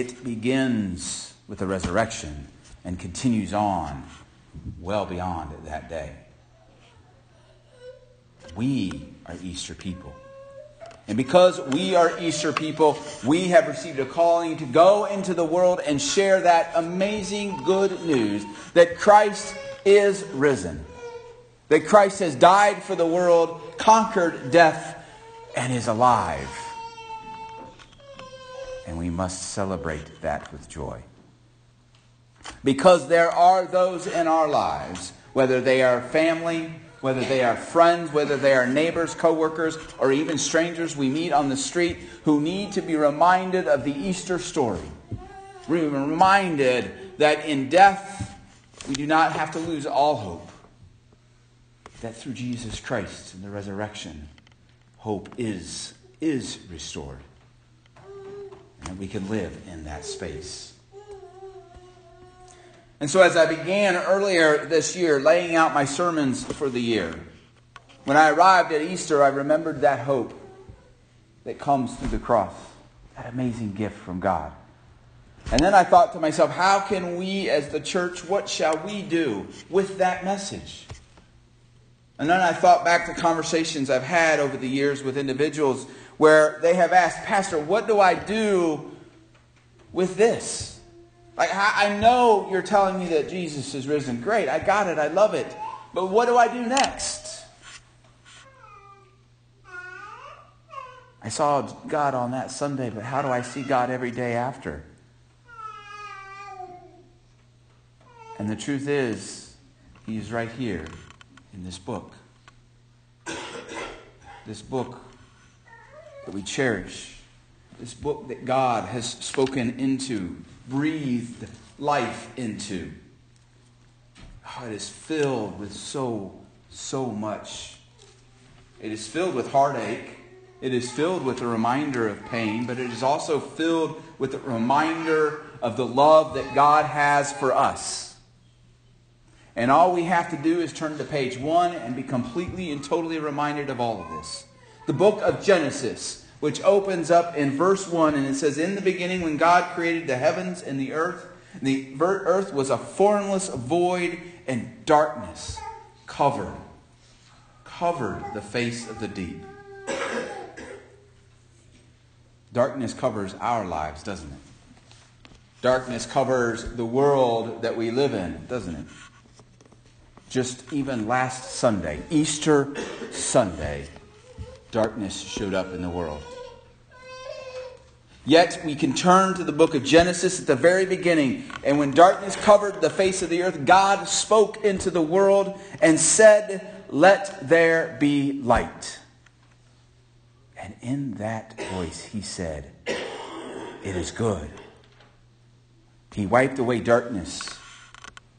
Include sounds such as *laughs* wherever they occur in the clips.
it begins with the resurrection and continues on well beyond that day. We are Easter people. And because we are Easter people, we have received a calling to go into the world and share that amazing good news that Christ is risen, that Christ has died for the world, conquered death, and is alive. And we must celebrate that with joy. Because there are those in our lives, whether they are family, whether they are friends, whether they are neighbors, coworkers, or even strangers we meet on the street who need to be reminded of the Easter story. We're Reminded that in death we do not have to lose all hope. That through Jesus Christ and the resurrection, hope is, is restored. And we can live in that space. And so, as I began earlier this year laying out my sermons for the year, when I arrived at Easter, I remembered that hope that comes through the cross, that amazing gift from God. And then I thought to myself, how can we as the church, what shall we do with that message? And then I thought back to conversations I've had over the years with individuals where they have asked, Pastor, what do I do with this? Like, I know you're telling me that Jesus is risen. Great, I got it, I love it. But what do I do next? I saw God on that Sunday, but how do I see God every day after? And the truth is, He is right here in this book. This book that we cherish. This book that God has spoken into breathed life into. Oh, it is filled with so, so much. It is filled with heartache. It is filled with a reminder of pain, but it is also filled with a reminder of the love that God has for us. And all we have to do is turn to page one and be completely and totally reminded of all of this. The book of Genesis which opens up in verse 1 and it says, In the beginning, when God created the heavens and the earth, the earth was a formless void and darkness covered, covered the face of the deep. Darkness covers our lives, doesn't it? Darkness covers the world that we live in, doesn't it? Just even last Sunday, Easter Sunday, darkness showed up in the world. Yet we can turn to the book of Genesis at the very beginning. And when darkness covered the face of the earth, God spoke into the world and said, Let there be light. And in that voice, he said, It is good. He wiped away darkness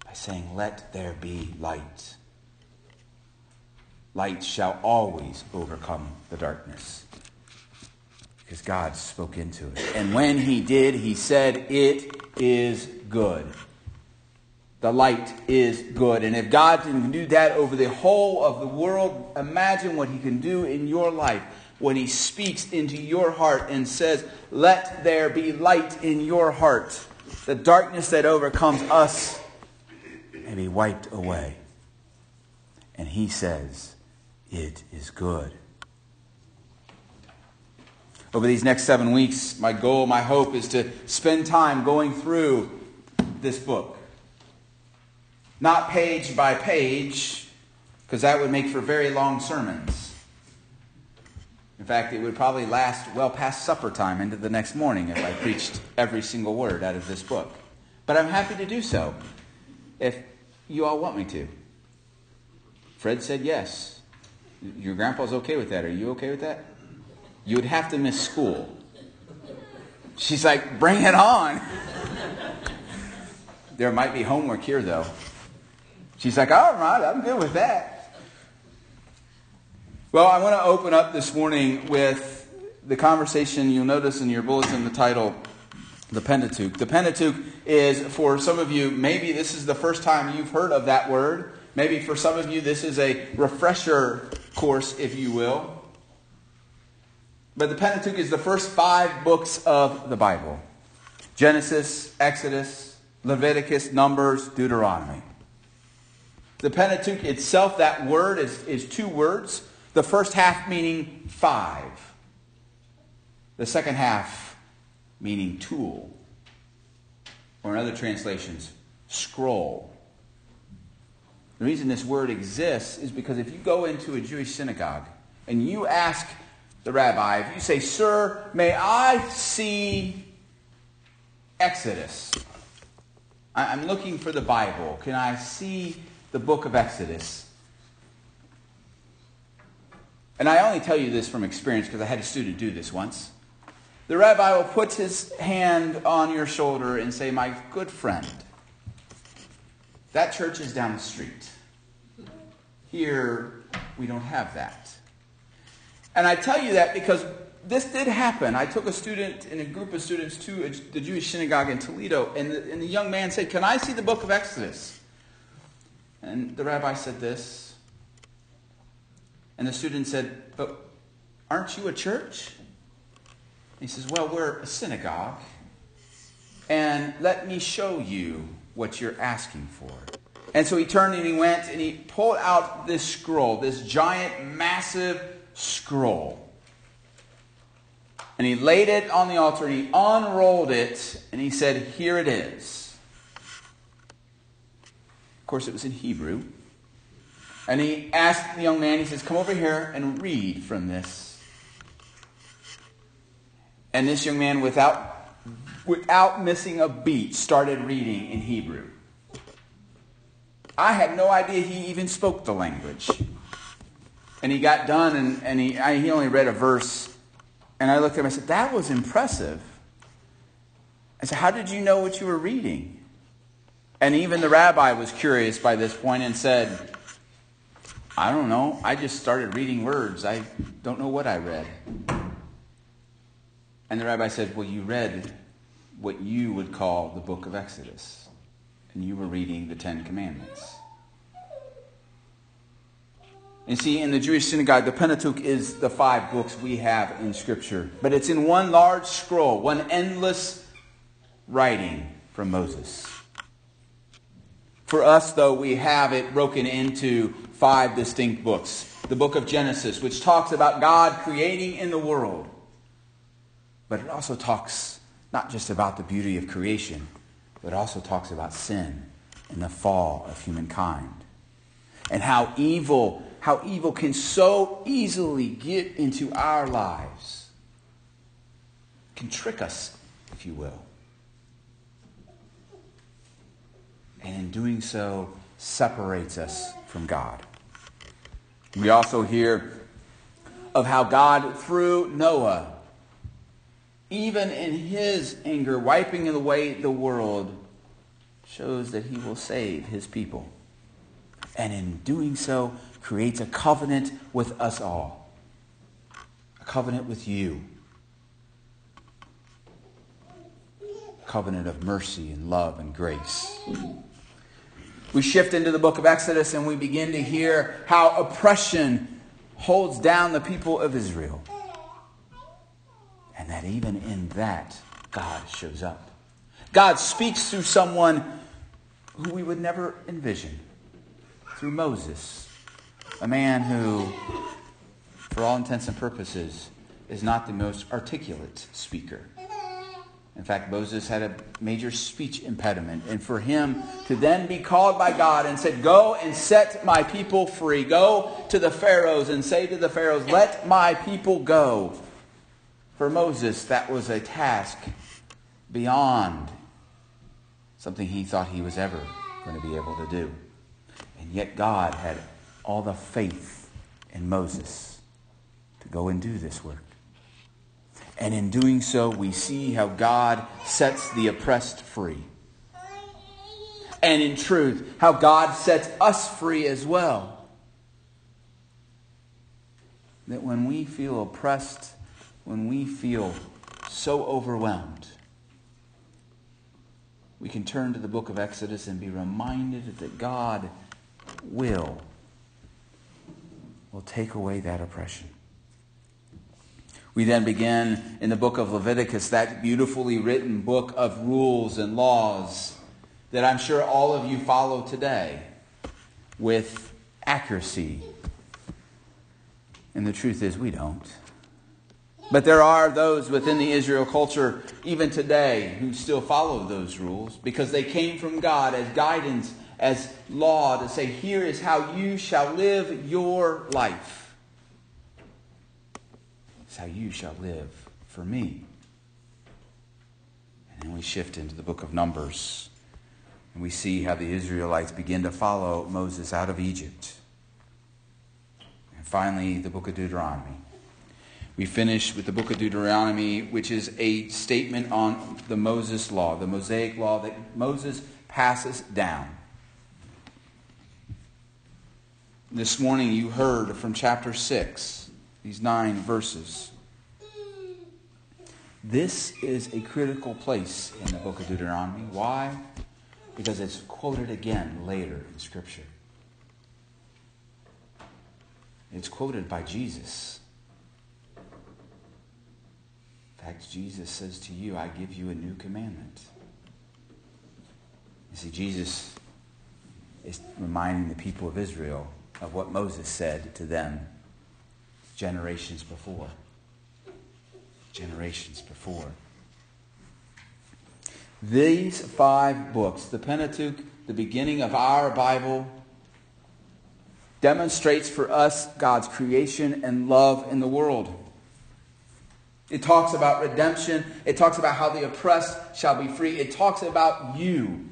by saying, Let there be light. Light shall always overcome the darkness because God spoke into it. And when he did, he said, It is good. The light is good. And if God can do that over the whole of the world, imagine what he can do in your life when he speaks into your heart and says, Let there be light in your heart. The darkness that overcomes us may be wiped away. And he says, It is good. Over these next seven weeks, my goal, my hope is to spend time going through this book. Not page by page, because that would make for very long sermons. In fact, it would probably last well past supper time into the next morning if I preached every single word out of this book. But I'm happy to do so if you all want me to. Fred said yes. Your grandpa's okay with that. Are you okay with that? you would have to miss school. She's like, bring it on. *laughs* there might be homework here, though. She's like, all right, I'm good with that. Well, I want to open up this morning with the conversation you'll notice in your bulletin the title, The Pentateuch. The Pentateuch is, for some of you, maybe this is the first time you've heard of that word. Maybe for some of you, this is a refresher course, if you will. But the Pentateuch is the first five books of the Bible Genesis, Exodus, Leviticus, Numbers, Deuteronomy. The Pentateuch itself, that word is, is two words. The first half meaning five. The second half meaning tool. Or in other translations, scroll. The reason this word exists is because if you go into a Jewish synagogue and you ask the rabbi, if you say, Sir, may I see Exodus? I'm looking for the Bible. Can I see the book of Exodus? And I only tell you this from experience because I had a student do this once. The rabbi will put his hand on your shoulder and say, My good friend, that church is down the street. Here, we don't have that. And I tell you that because this did happen. I took a student and a group of students to a, the Jewish synagogue in Toledo, and the, and the young man said, Can I see the book of Exodus? And the rabbi said this. And the student said, But aren't you a church? He says, Well, we're a synagogue. And let me show you what you're asking for. And so he turned and he went and he pulled out this scroll, this giant, massive scroll. And he laid it on the altar and he unrolled it and he said, Here it is. Of course, it was in Hebrew. And he asked the young man, he says, Come over here and read from this. And this young man, without, without missing a beat, started reading in Hebrew. I had no idea he even spoke the language. And he got done, and, and he, I, he only read a verse. And I looked at him and I said, That was impressive. I said, How did you know what you were reading? And even the rabbi was curious by this point and said, I don't know. I just started reading words. I don't know what I read. And the rabbi said, Well, you read what you would call the book of Exodus, and you were reading the Ten Commandments. And see, in the Jewish synagogue, the Pentateuch is the five books we have in Scripture. But it's in one large scroll, one endless writing from Moses. For us, though, we have it broken into five distinct books. The book of Genesis, which talks about God creating in the world. But it also talks not just about the beauty of creation, but also talks about sin and the fall of humankind. And how evil how evil can so easily get into our lives, can trick us, if you will. And in doing so, separates us from God. We also hear of how God, through Noah, even in his anger, wiping away the world, shows that he will save his people. And in doing so, creates a covenant with us all, a covenant with you, a covenant of mercy and love and grace. We shift into the book of Exodus and we begin to hear how oppression holds down the people of Israel. And that even in that, God shows up. God speaks through someone who we would never envision, through Moses a man who, for all intents and purposes, is not the most articulate speaker. In fact, Moses had a major speech impediment. And for him to then be called by God and said, Go and set my people free. Go to the Pharaohs and say to the Pharaohs, Let my people go. For Moses, that was a task beyond something he thought he was ever going to be able to do. And yet God had all the faith in Moses to go and do this work. And in doing so, we see how God sets the oppressed free. And in truth, how God sets us free as well. That when we feel oppressed, when we feel so overwhelmed, we can turn to the book of Exodus and be reminded that God will will take away that oppression. We then begin in the book of Leviticus, that beautifully written book of rules and laws that I'm sure all of you follow today with accuracy. And the truth is, we don't. But there are those within the Israel culture, even today, who still follow those rules because they came from God as guidance, as law to say, here is how you shall live your life. It's how you shall live for me. And then we shift into the book of Numbers. And we see how the Israelites begin to follow Moses out of Egypt. And finally, the book of Deuteronomy. We finish with the book of Deuteronomy, which is a statement on the Moses law, the Mosaic law that Moses passes down. This morning you heard from chapter 6, these nine verses. This is a critical place in the book of Deuteronomy. Why? Because it's quoted again later in Scripture. It's quoted by Jesus. In fact, Jesus says to you, I give you a new commandment. You see, Jesus is reminding the people of Israel of what Moses said to them generations before. Generations before. These five books, the Pentateuch, the beginning of our Bible, demonstrates for us God's creation and love in the world. It talks about redemption. It talks about how the oppressed shall be free. It talks about you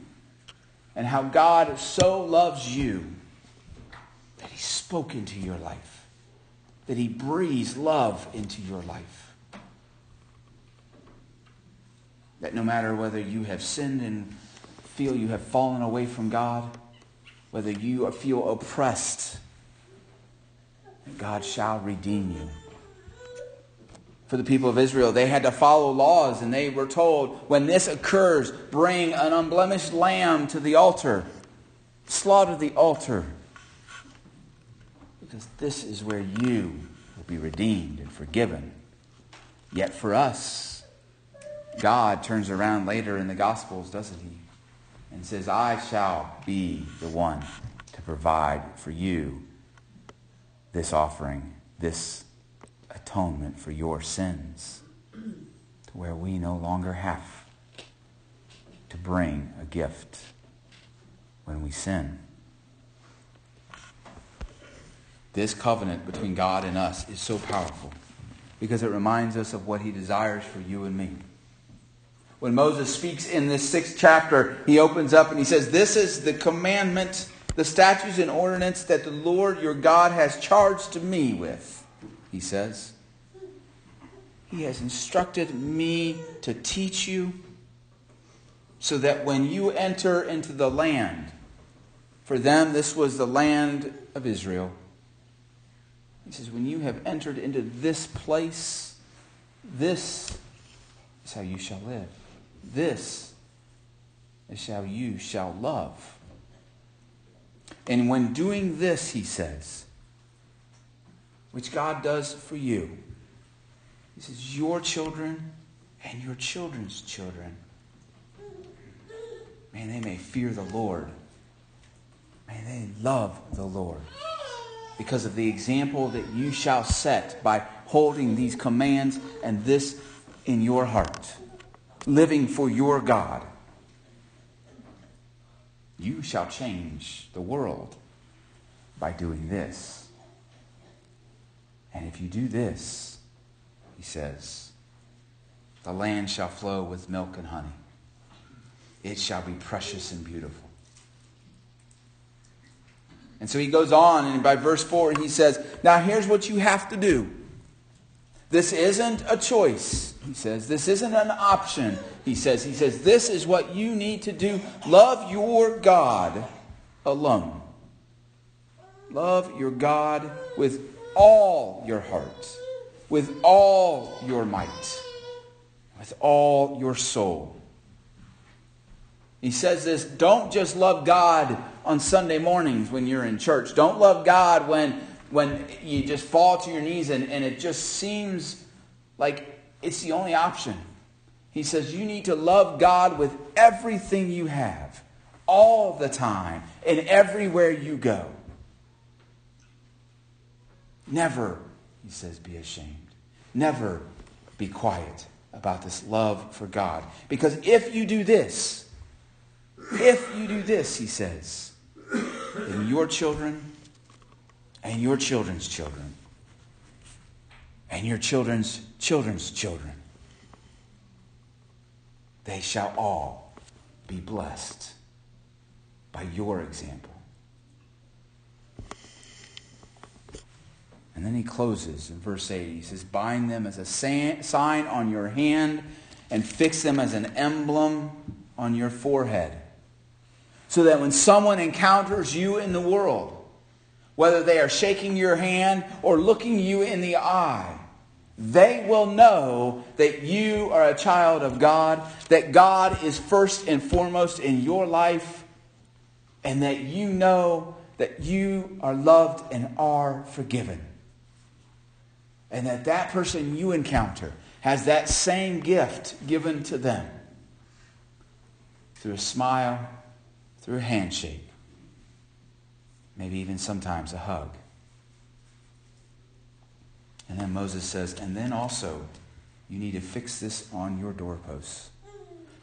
and how God so loves you that He spoke into your life, that He breathes love into your life. That no matter whether you have sinned and feel you have fallen away from God, whether you feel oppressed, God shall redeem you for the people of Israel. They had to follow laws, and they were told, when this occurs, bring an unblemished lamb to the altar, slaughter the altar, because this is where you will be redeemed and forgiven. Yet for us, God turns around later in the Gospels, doesn't he? And says, I shall be the one to provide for you this offering, this atonement for your sins to where we no longer have to bring a gift when we sin. This covenant between God and us is so powerful because it reminds us of what he desires for you and me. When Moses speaks in this sixth chapter, he opens up and he says, This is the commandment, the statutes and ordinance that the Lord your God has charged to me with, he says. He has instructed me to teach you so that when you enter into the land, for them this was the land of Israel. He says, when you have entered into this place, this is how you shall live. This is how you shall love. And when doing this, he says, which God does for you, he says, Your children and your children's children. Man, they may fear the Lord. May they love the Lord. Because of the example that you shall set by holding these commands and this in your heart, living for your God. You shall change the world by doing this. And if you do this, he says, The land shall flow with milk and honey. It shall be precious and beautiful. And so he goes on, and by verse 4, he says, Now here's what you have to do. This isn't a choice, he says. This isn't an option, he says. He says, This is what you need to do. Love your God alone. Love your God with all your heart with all your might, with all your soul. He says this don't just love God on Sunday mornings when you're in church. Don't love God when, when you just fall to your knees and, and it just seems like it's the only option. He says you need to love God with everything you have, all the time, and everywhere you go. Never, he says, be ashamed. Never be quiet about this love for God. Because if you do this, if you do this, he says, then your children and your children's children and your children's children's children, they shall all be blessed by your example. And then he closes in verse 8. He says, Bind them as a sign on your hand and fix them as an emblem on your forehead. So that when someone encounters you in the world, whether they are shaking your hand or looking you in the eye, they will know that you are a child of God, that God is first and foremost in your life, and that you know that you are loved and are forgiven. And that that person you encounter has that same gift given to them through a smile, through a handshake, maybe even sometimes a hug. And then Moses says, and then also you need to fix this on your doorposts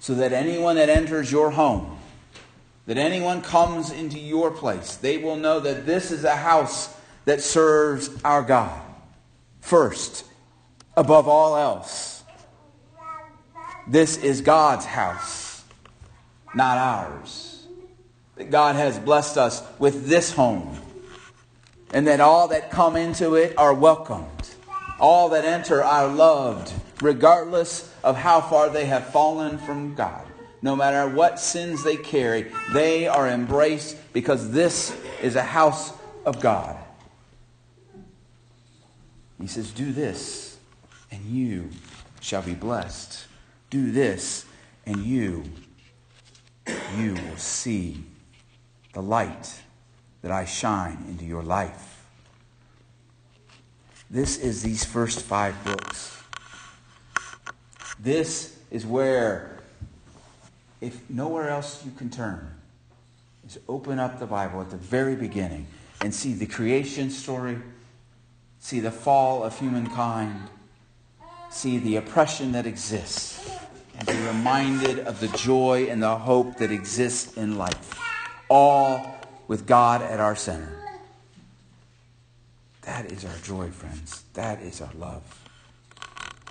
so that anyone that enters your home, that anyone comes into your place, they will know that this is a house that serves our God first, above all else. This is God's house, not ours. That God has blessed us with this home, and that all that come into it are welcomed. All that enter are loved, regardless of how far they have fallen from God. No matter what sins they carry, they are embraced because this is a house of God. He says, Do this, and you shall be blessed. Do this, and you, you will see the light that I shine into your life. This is these first five books. This is where, if nowhere else you can turn, is open up the Bible at the very beginning and see the creation story see the fall of humankind, see the oppression that exists, and be reminded of the joy and the hope that exists in life, all with God at our center. That is our joy, friends. That is our love.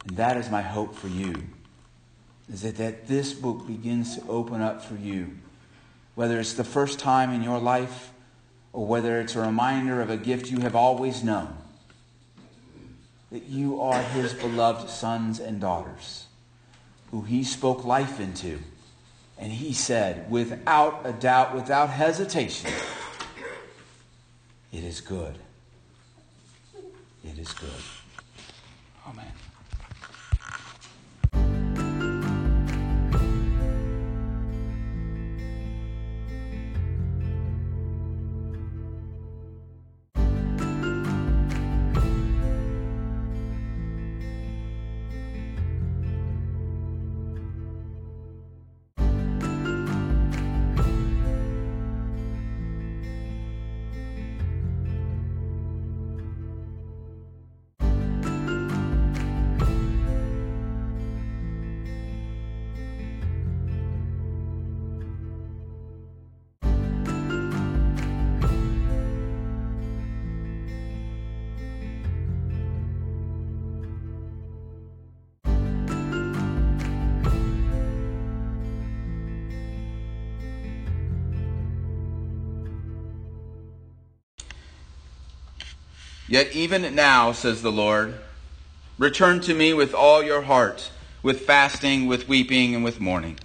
And that is my hope for you, is that, that this book begins to open up for you, whether it's the first time in your life or whether it's a reminder of a gift you have always known that you are his beloved sons and daughters, who he spoke life into. And he said, without a doubt, without hesitation, it is good. It is good. Yet even now, says the Lord, return to me with all your heart, with fasting, with weeping, and with mourning.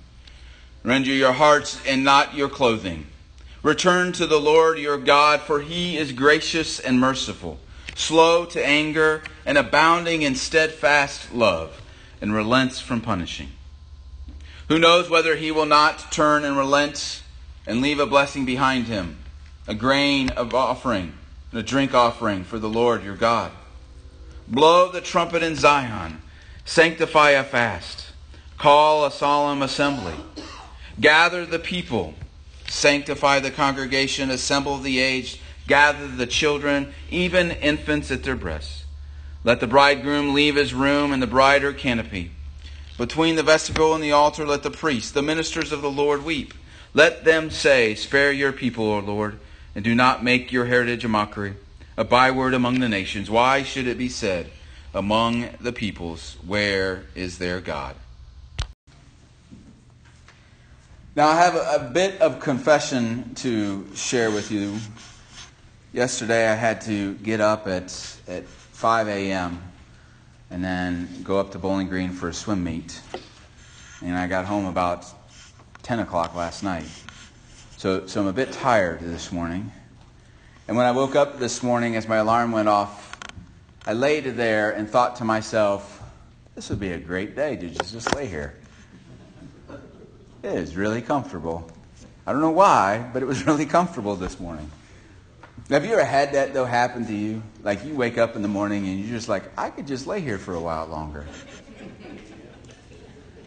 Render your hearts and not your clothing. Return to the Lord your God, for he is gracious and merciful, slow to anger, and abounding in steadfast love, and relents from punishing. Who knows whether he will not turn and relent and leave a blessing behind him, a grain of offering and a drink offering for the Lord your God. Blow the trumpet in Zion Sanctify a fast. Call a solemn assembly. Gather the people. Sanctify the congregation. Assemble the aged. Gather the children, even infants at their breasts. Let the bridegroom leave his room and the bride her canopy. Between the vestibule and the altar, let the priests, the ministers of the Lord, weep. Let them say, Spare your people, O Lord, and do not make your heritage a mockery, a byword among the nations. Why should it be said among the peoples, Where is their God? Now, I have a, bit of confession to share with you. Yesterday, I had to get up at, at 5 a.m. and then go up to Bowling Green for a swim meet. And I got home about 10 o'clock last night. So, so I'm a bit tired this morning. And when I woke up this morning, as my alarm went off, I laid there and thought to myself, this would be a great day to just, lay here. It is really comfortable. I don't know why, but it was *laughs* really comfortable this morning. Have you ever had that, though, happen to you? Like you wake up in the morning and you're just like, I could just lay here for a while longer.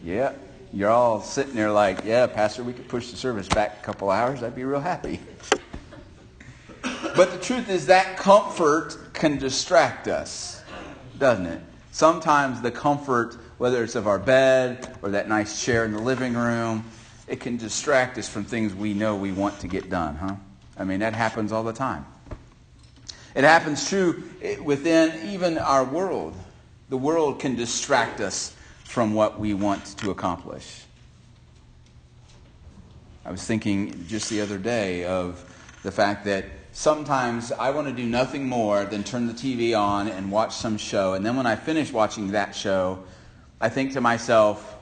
Yeah, you're all sitting there like, yeah, Pastor, we could push the service back a couple hours. I'd be real happy. But the truth is that comfort can distract us, doesn't it? Sometimes the comfort, whether it's of our bed or that nice chair in the living room, it can distract us from things we know we want to get done, huh? I mean, that happens all the time. It happens true within even our world. The world can distract us from what we want to accomplish. I was thinking just the other day of the fact that sometimes I want to do nothing more than turn the TV on and watch some show. And then when I finish watching that show, I think to myself,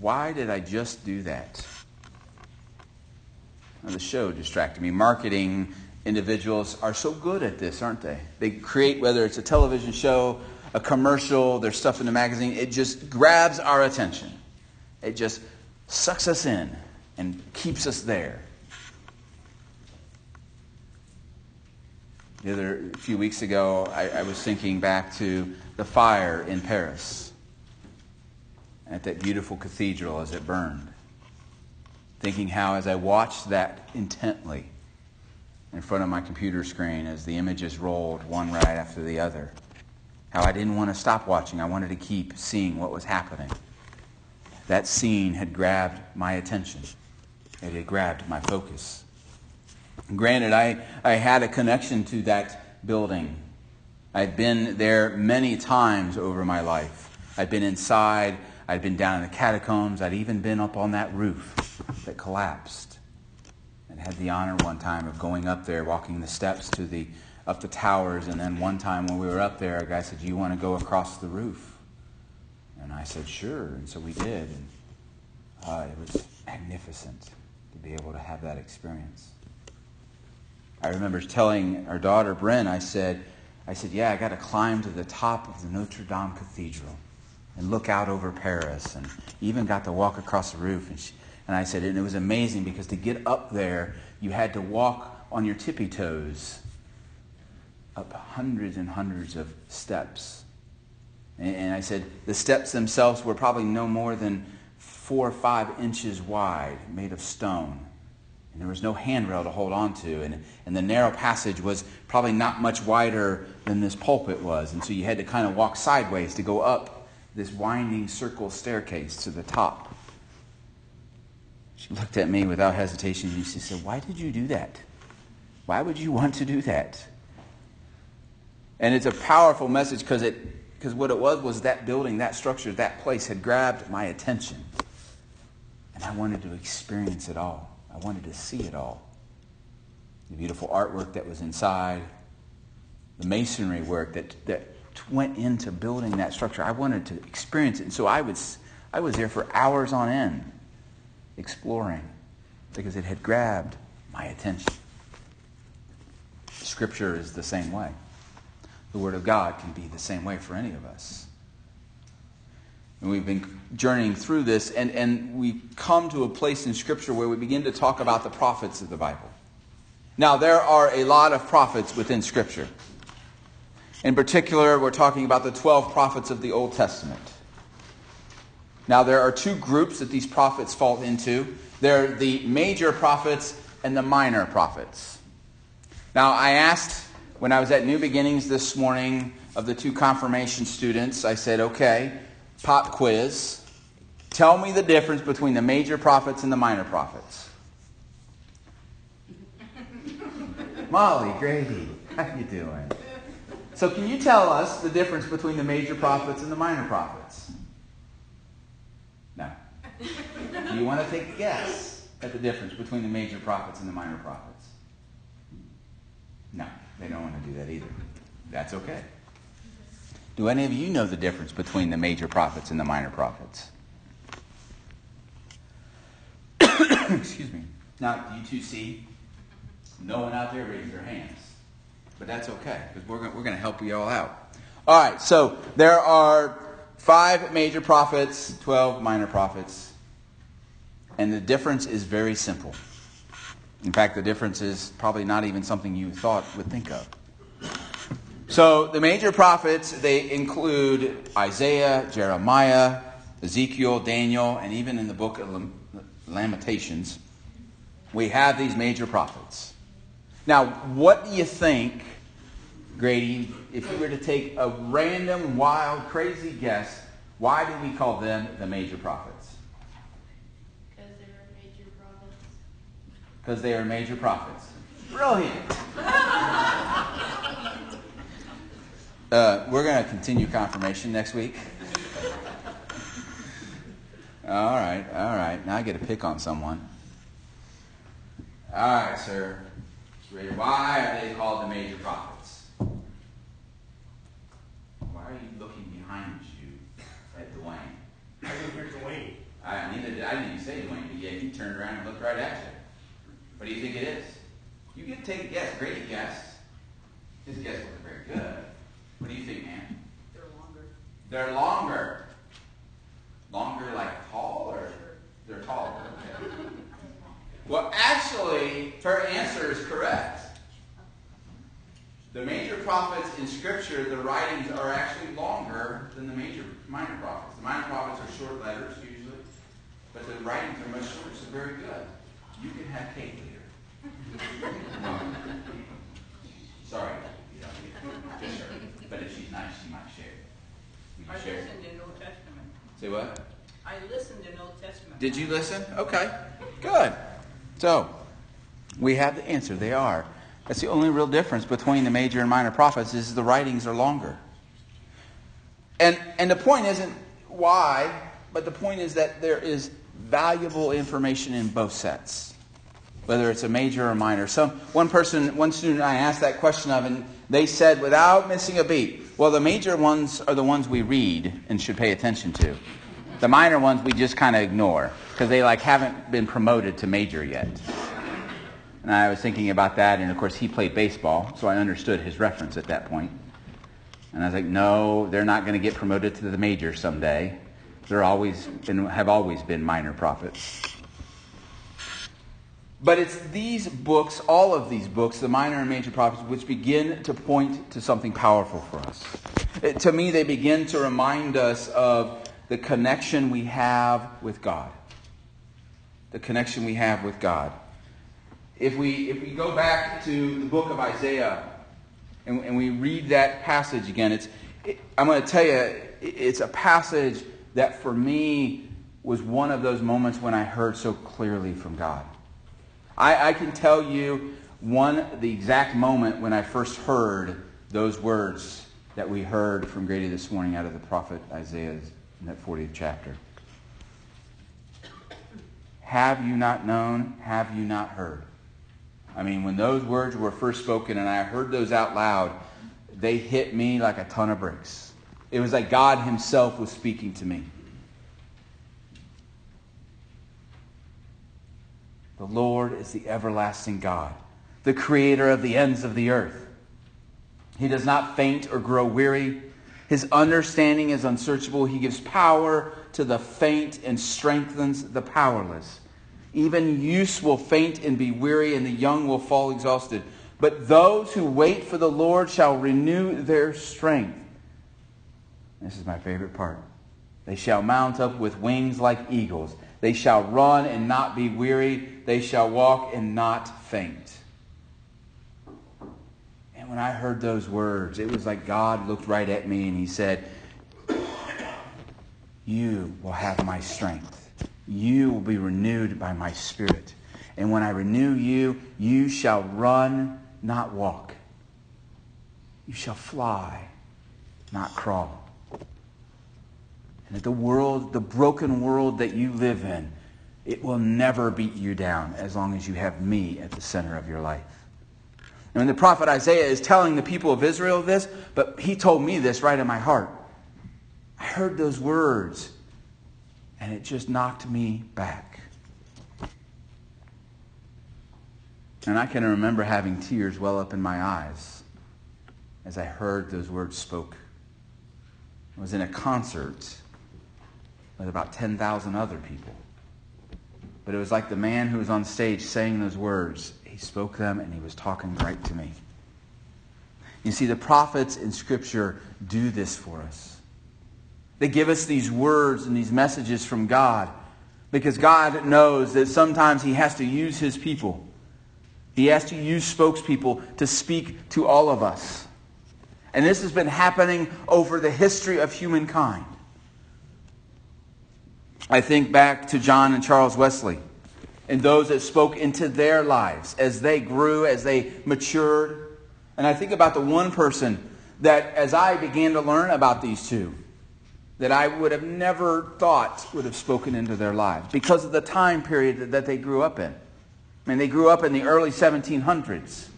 why did I just do that? The show distracted me. Marketing individuals are so good at this, aren't they? They create, whether it's a television show a commercial, there's stuff in the magazine. It just grabs our attention. It just sucks us in and keeps us there. The other a few weeks ago, I, I was thinking back to the fire in Paris at that beautiful cathedral as it burned. Thinking how, as I watched that intently in front of my computer screen, as the images rolled one right after the other, how I didn't want to stop watching. I wanted to keep seeing what was happening. That scene had grabbed my attention, it had grabbed my focus. Granted, I, I had a connection to that building. I'd been there many times over my life. I'd been inside, I'd been down in the catacombs, I'd even been up on that roof that collapsed. And had the honor one time of going up there, walking the steps to the up the towers. And then one time when we were up there, a guy said, Do you want to go across the roof? And I said, Sure. And so we did. And uh, it was magnificent to be able to have that experience. I remember telling our daughter, Bryn, I said, I said, Yeah, I got to climb to the top of the Notre Dame Cathedral and look out over Paris. And even got to walk across the roof. And, she, and I said, and it was amazing because to get up there, you had to walk on your tippy toes up hundreds and hundreds of steps. And I said the steps themselves were probably no more than four or five inches wide, made of stone. And there was no handrail to hold on to. And, and the narrow passage was probably not much wider than this pulpit was. And so you had to kind of walk sideways to go up this winding circle staircase to the top. She looked at me without hesitation and she said, Why did you do that? Why would you want to do that? And it's a powerful message because it because what it was was that building, that structure, that place had grabbed my attention. And I wanted to experience it all. I wanted to see it all. The beautiful artwork that was inside, the masonry work that, that went into building that structure. I wanted to experience it. And so I was, I was there for hours on end exploring because it had grabbed my attention. Scripture is the same way. The Word of God can be the same way for any of us. And we've been journeying through this, and, and we come to a place in Scripture where we begin to talk about the prophets of the Bible. Now, there are a lot of prophets within Scripture. In particular, we're talking about the 12 prophets of the Old Testament. Now, there are two groups that these prophets fall into. They're the major prophets and the minor prophets. Now, I asked when I was at New Beginnings this morning of the two confirmation students, I said, okay, pop quiz. Tell me the difference between the major prophets and the minor prophets. *laughs* Molly, Grady, how you doing? So can you tell us the difference between the major prophets and the minor prophets? No. Do you want to take a guess at the difference between the major prophets and the minor prophets? No, they don't want to do that either. That's okay. Do any of you know the difference between the major prophets and the minor prophets? *coughs* Excuse me. Now, do you two see? No one out there raised their hands. But that's okay, because we're going we're to help you all out. All right, so there are five major prophets, 12 minor prophets. And the difference is very simple. In fact, the difference is probably not even something you thought would think of. So the major prophets, they include Isaiah, Jeremiah, Ezekiel, Daniel, and even in the book of Lamentations, we have these major prophets. Now, what do you think, Grady, if you were to take a random, wild, crazy guess, why do we call them the major prophets? Because they were major prophets. Because they are major prophets. Brilliant. *laughs* Uh, we're going to continue confirmation next week. All right, all right. Now I get to pick on someone. All right, sir. Why are they called the major prophets? Why are you looking behind you at Dwayne? I didn't hear Dwayne. I neither did I didn't even say Dwayne, but yet he turned around and looked right at you. What do you think it is? You can take a guess. Great guess. His guess wasn't very good. What do you think, man? They're longer. They're longer. Longer like tall or they're taller? Okay. Well, actually, her answer is correct. The major prophets in Scripture, the writings are actually longer than the major minor prophets. The minor prophets are short letters usually, but the writings are much shorter, so very good. You can have cake later. *laughs* Sorry, you don't get Just her. But if she's nice, she might share. You I share. listened in Old Testament. Say what? I listened in the Old Testament. Did you listen? Okay, good. So, we have the answer. They are. That's the only real difference between the major and minor prophets is the writings are longer. And, and the point isn't why, but the point is that there is valuable information in both sets, whether it's a major or minor. Some, one person, one student I asked that question of, and they said without missing a beat, well, the major ones are the ones we read and should pay attention to. The minor ones we just kind of ignore because they like haven't been promoted to major yet. And I was thinking about that, and of course he played baseball, so I understood his reference at that point. And I was like, no, they're not going to get promoted to the major someday. They're always been, have always been minor prophets. But it's these books, all of these books, the minor and major prophets, which begin to point to something powerful for us. It, to me, they begin to remind us of the connection we have with God. The connection we have with God. If we, if we go back to the book of Isaiah and, and we read that passage again, it's, it, I'm going to tell you, it's a passage that for me was one of those moments when I heard so clearly from God. I, I can tell you one, the exact moment when I first heard those words that we heard from Grady this morning out of the prophet Isaiah in that 40th chapter. Have you not known? Have you not heard? I mean, when those words were first spoken and I heard those out loud, they hit me like a ton of bricks. It was like God Himself was speaking to me. The Lord is the everlasting God, the creator of the ends of the earth. He does not faint or grow weary. His understanding is unsearchable. He gives power to the faint and strengthens the powerless. Even youths will faint and be weary, and the young will fall exhausted. But those who wait for the Lord shall renew their strength. This is my favorite part. They shall mount up with wings like eagles. They shall run and not be weary. They shall walk and not faint. And when I heard those words, it was like God looked right at me and he said, You will have my strength. You will be renewed by my spirit. And when I renew you, you shall run, not walk. You shall fly, not crawl. That the world, the broken world that you live in, it will never beat you down as long as you have me at the center of your life. And the prophet Isaiah is telling the people of Israel this, but he told me this right in my heart. I heard those words, and it just knocked me back. And I can remember having tears well up in my eyes as I heard those words spoke. I was in a concert with about 10,000 other people. But it was like the man who was on stage saying those words. He spoke them and he was talking right to me. You see, the prophets in Scripture do this for us. They give us these words and these messages from God because God knows that sometimes He has to use His people. He has to use spokespeople to speak to all of us. And this has been happening over the history of humankind. I think back to John and Charles Wesley and those that spoke into their lives as they grew, as they matured. And I think about the one person that, as I began to learn about these two, that I would have never thought would have spoken into their lives because of the time period that they grew up in. I mean, they grew up in the early 1700s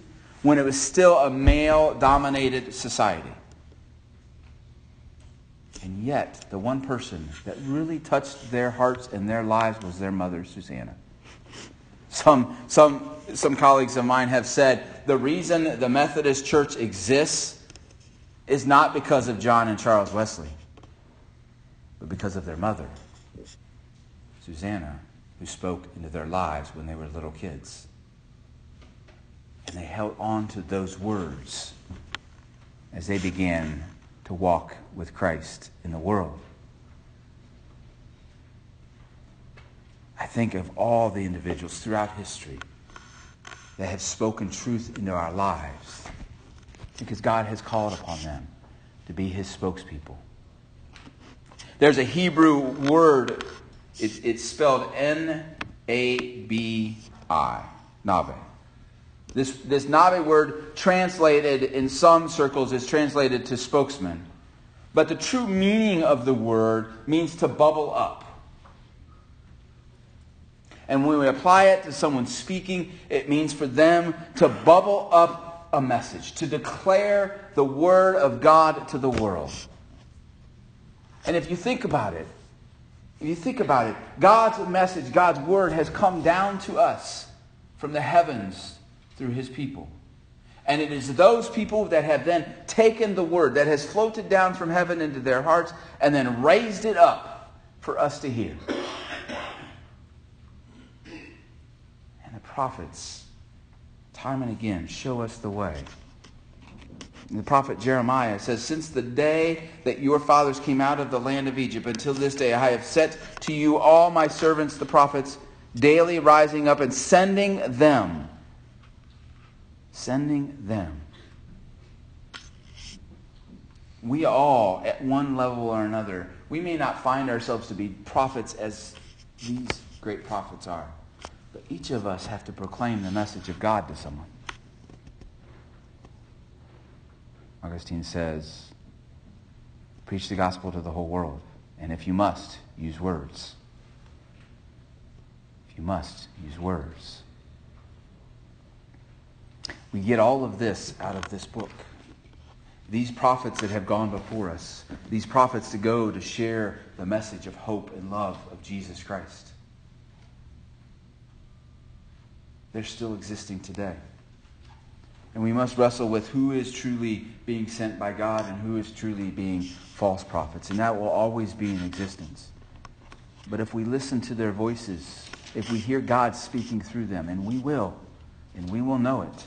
when it was still a male dominated society. And yet, the one person that really touched their hearts and their lives was their mother, Susanna. Some, some, some colleagues of mine have said the reason the Methodist Church exists is not because of John and Charles Wesley, but because of their mother, Susanna, who spoke into their lives when they were little kids. And they held on to those words as they began to walk with Christ in the world. I think of all the individuals throughout history that have spoken truth into our lives because God has called upon them to be his spokespeople. There's a Hebrew word, it's, it's spelled N A B I, Nabe. This, this Nabe word translated in some circles is translated to spokesman. But the true meaning of the word means to bubble up. And when we apply it to someone speaking, it means for them to bubble up a message, to declare the word of God to the world. And if you think about it, if you think about it, God's message, God's word has come down to us from the heavens through his people. And it is those people that have then taken the word that has floated down from heaven into their hearts and then raised it up for us to hear. And the prophets, time and again, show us the way. The prophet Jeremiah says, Since the day that your fathers came out of the land of Egypt until this day, I have set to you all my servants, the prophets, daily rising up and sending them sending them. We all, at one level or another, we may not find ourselves to be prophets as these great prophets are, but each of us have to proclaim the message of God to someone. Augustine says, preach the gospel to the whole world, and if you must, use words. If you must, use words. We get all of this out of this book. These prophets that have gone before us, these prophets to go to share the message of hope and love of Jesus Christ. They're still existing today. And we must wrestle with who is truly being sent by God and who is truly being false prophets. And that will always be in existence. But if we listen to their voices, if we hear God speaking through them, and we will, and we will know it,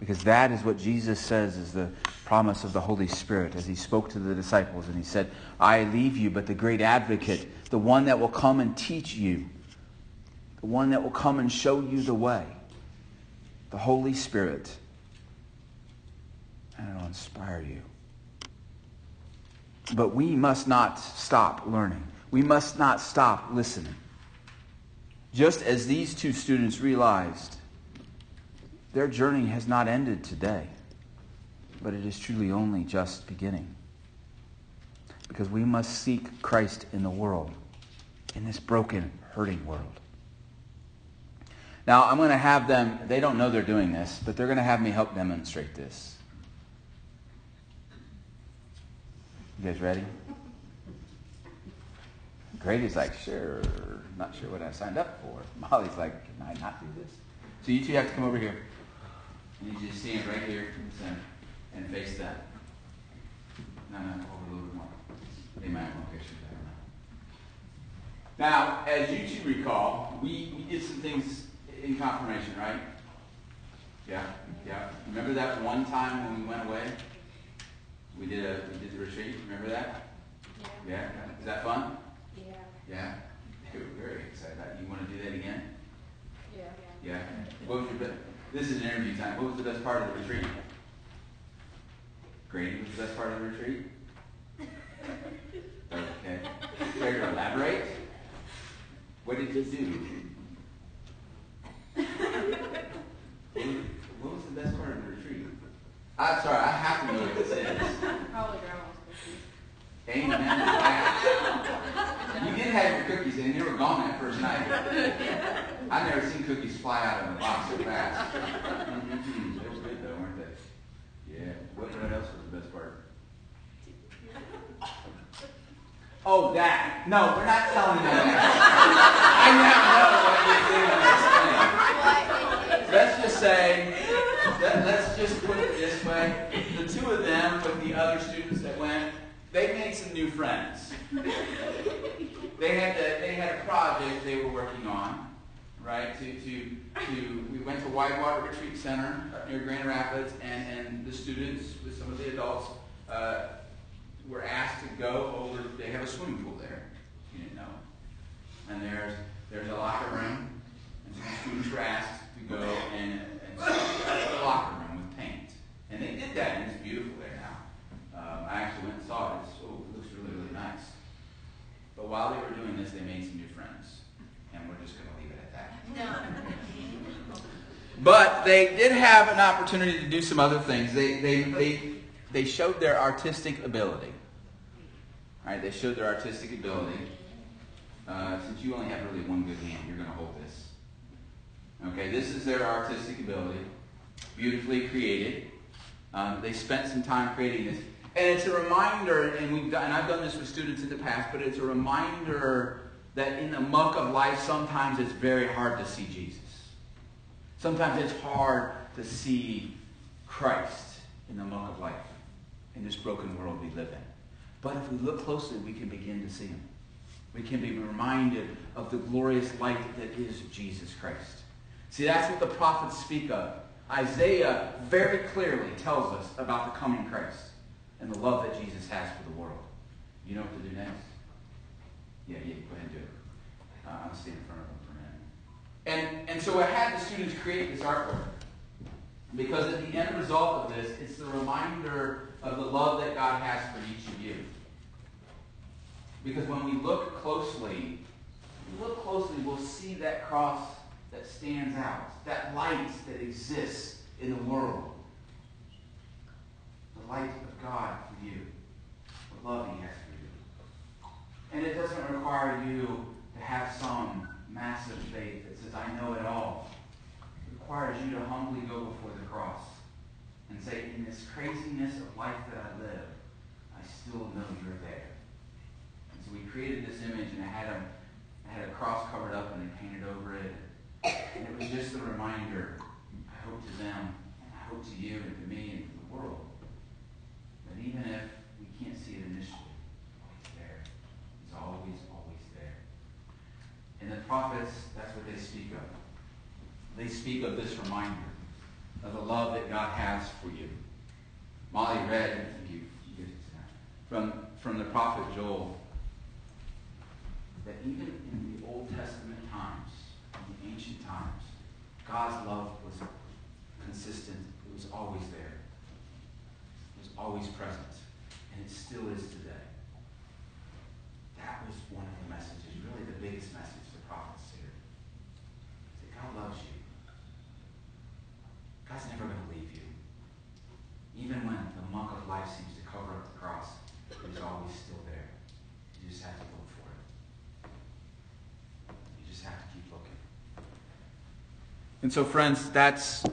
Because that is what Jesus says is the promise of the Holy Spirit as he spoke to the disciples and he said, I leave you, but the great advocate, the one that will come and teach you, the one that will come and show you the way, the Holy Spirit, and it'll inspire you. But we must not stop learning. We must not stop listening. Just as these two students realized, their journey has not ended today, but it is truly only just beginning. Because we must seek Christ in the world, in this broken, hurting world. Now, I'm going to have them, they don't know they're doing this, but they're going to have me help demonstrate this. You guys ready? Grady's like, sure, not sure what I signed up for. *laughs* Molly's like, can I not do this? So you two have to come over here. And you just stand right here in the center and face that. No, no, over a little bit more. They might want pictures, I don't know. Now, as you two recall, we, we did some things in confirmation, right? Yeah, yeah. Remember that one time when we went away? We did a we did the retreat. Remember that? Yeah. Yeah. Is that fun? Yeah. Yeah. They were very excited. You want to do that again? Yeah. Yeah. What was your? This is an interview time. What was the best part of the retreat? Grady was the best part of the retreat. *laughs* Okay. Care to elaborate? What did you do? *laughs* What was- What was the best part of the retreat? I'm sorry. I have to know what this is. Probably cookies. Amen. You did have your cookies, and they were gone that first night. I've never seen cookies fly out of a box so fast. Mhm. They were good though, weren't they? Yeah. What, what else was the best part? Oh, that. No, we're not telling you that. I now know what you thing. Let's just say, let, let's just put it this way. The two of them with the other students that went, they made some new friends. *laughs* They had a, they had a project they were working on, right? To, to, to we went to Whitewater Retreat Center up near Grand Rapids, and, and the students with some of the adults uh, were asked to go over. They have a swimming pool there. You didn't know. And there's there's a locker room, and some students were asked to go and, and the locker room with paint. And they did that, and it's beautiful there now. Um, I actually went and saw it. It's, oh, it looks really, really nice. But while they were doing this, they made some new friends. And we're just going to leave it at that. No. But they did have an opportunity to do some other things. They, they, they, they showed their artistic ability. All right, they showed their artistic ability. Uh, since you only have really one good hand, you're going to hold this. Okay, this is their artistic ability, beautifully created. Um, they spent some time creating this, and it's a reminder. And we've done, and I've done this with students in the past, but it's a reminder that in the muck of life, sometimes it's very hard to see Jesus. Sometimes it's hard to see Christ in the muck of life, in this broken world we live in. But if we look closely, we can begin to see him. We can be reminded of the glorious light that is Jesus Christ. See, that's what the prophets speak of. Isaiah very clearly tells us about the coming Christ and the love that Jesus has for the world. You know what to do next? Yeah, yeah, go ahead and do it. Uh, I'll stand in front of them for a minute. And, and so I had the students create this artwork. Because at the end result of this, it's the reminder of the love that God has for each of you. Because when we look closely, we look closely, we'll see that cross that stands out, that light that exists in the world. The light God for you, the love He has for you. And it doesn't require you to have some massive faith that says, I know it all. It requires you to humbly go before the cross and say, in this craziness of life that I live, I still know you're there. And so we created this image, and I had a, I had a cross covered up, and they painted over it. And it was just a reminder, I hope to them, and I hope to you, and to me, and to the world, even if we can't see it initially, it's there. It's always, always there. And the prophets, that's what they speak of. They speak of this reminder of the love that God has for you. Molly read you, you from, from the prophet Joel that even in the Old Testament times, in the ancient times, God's love was consistent. It was always there. Always present. And it still is today. That was one of the messages, really the biggest message the prophets shared. That God loves you. God's never going to leave you. Even when the muck of life seems to cover up the cross, it is always still there. You just have to look for it. You just have to keep looking. And so, friends, that's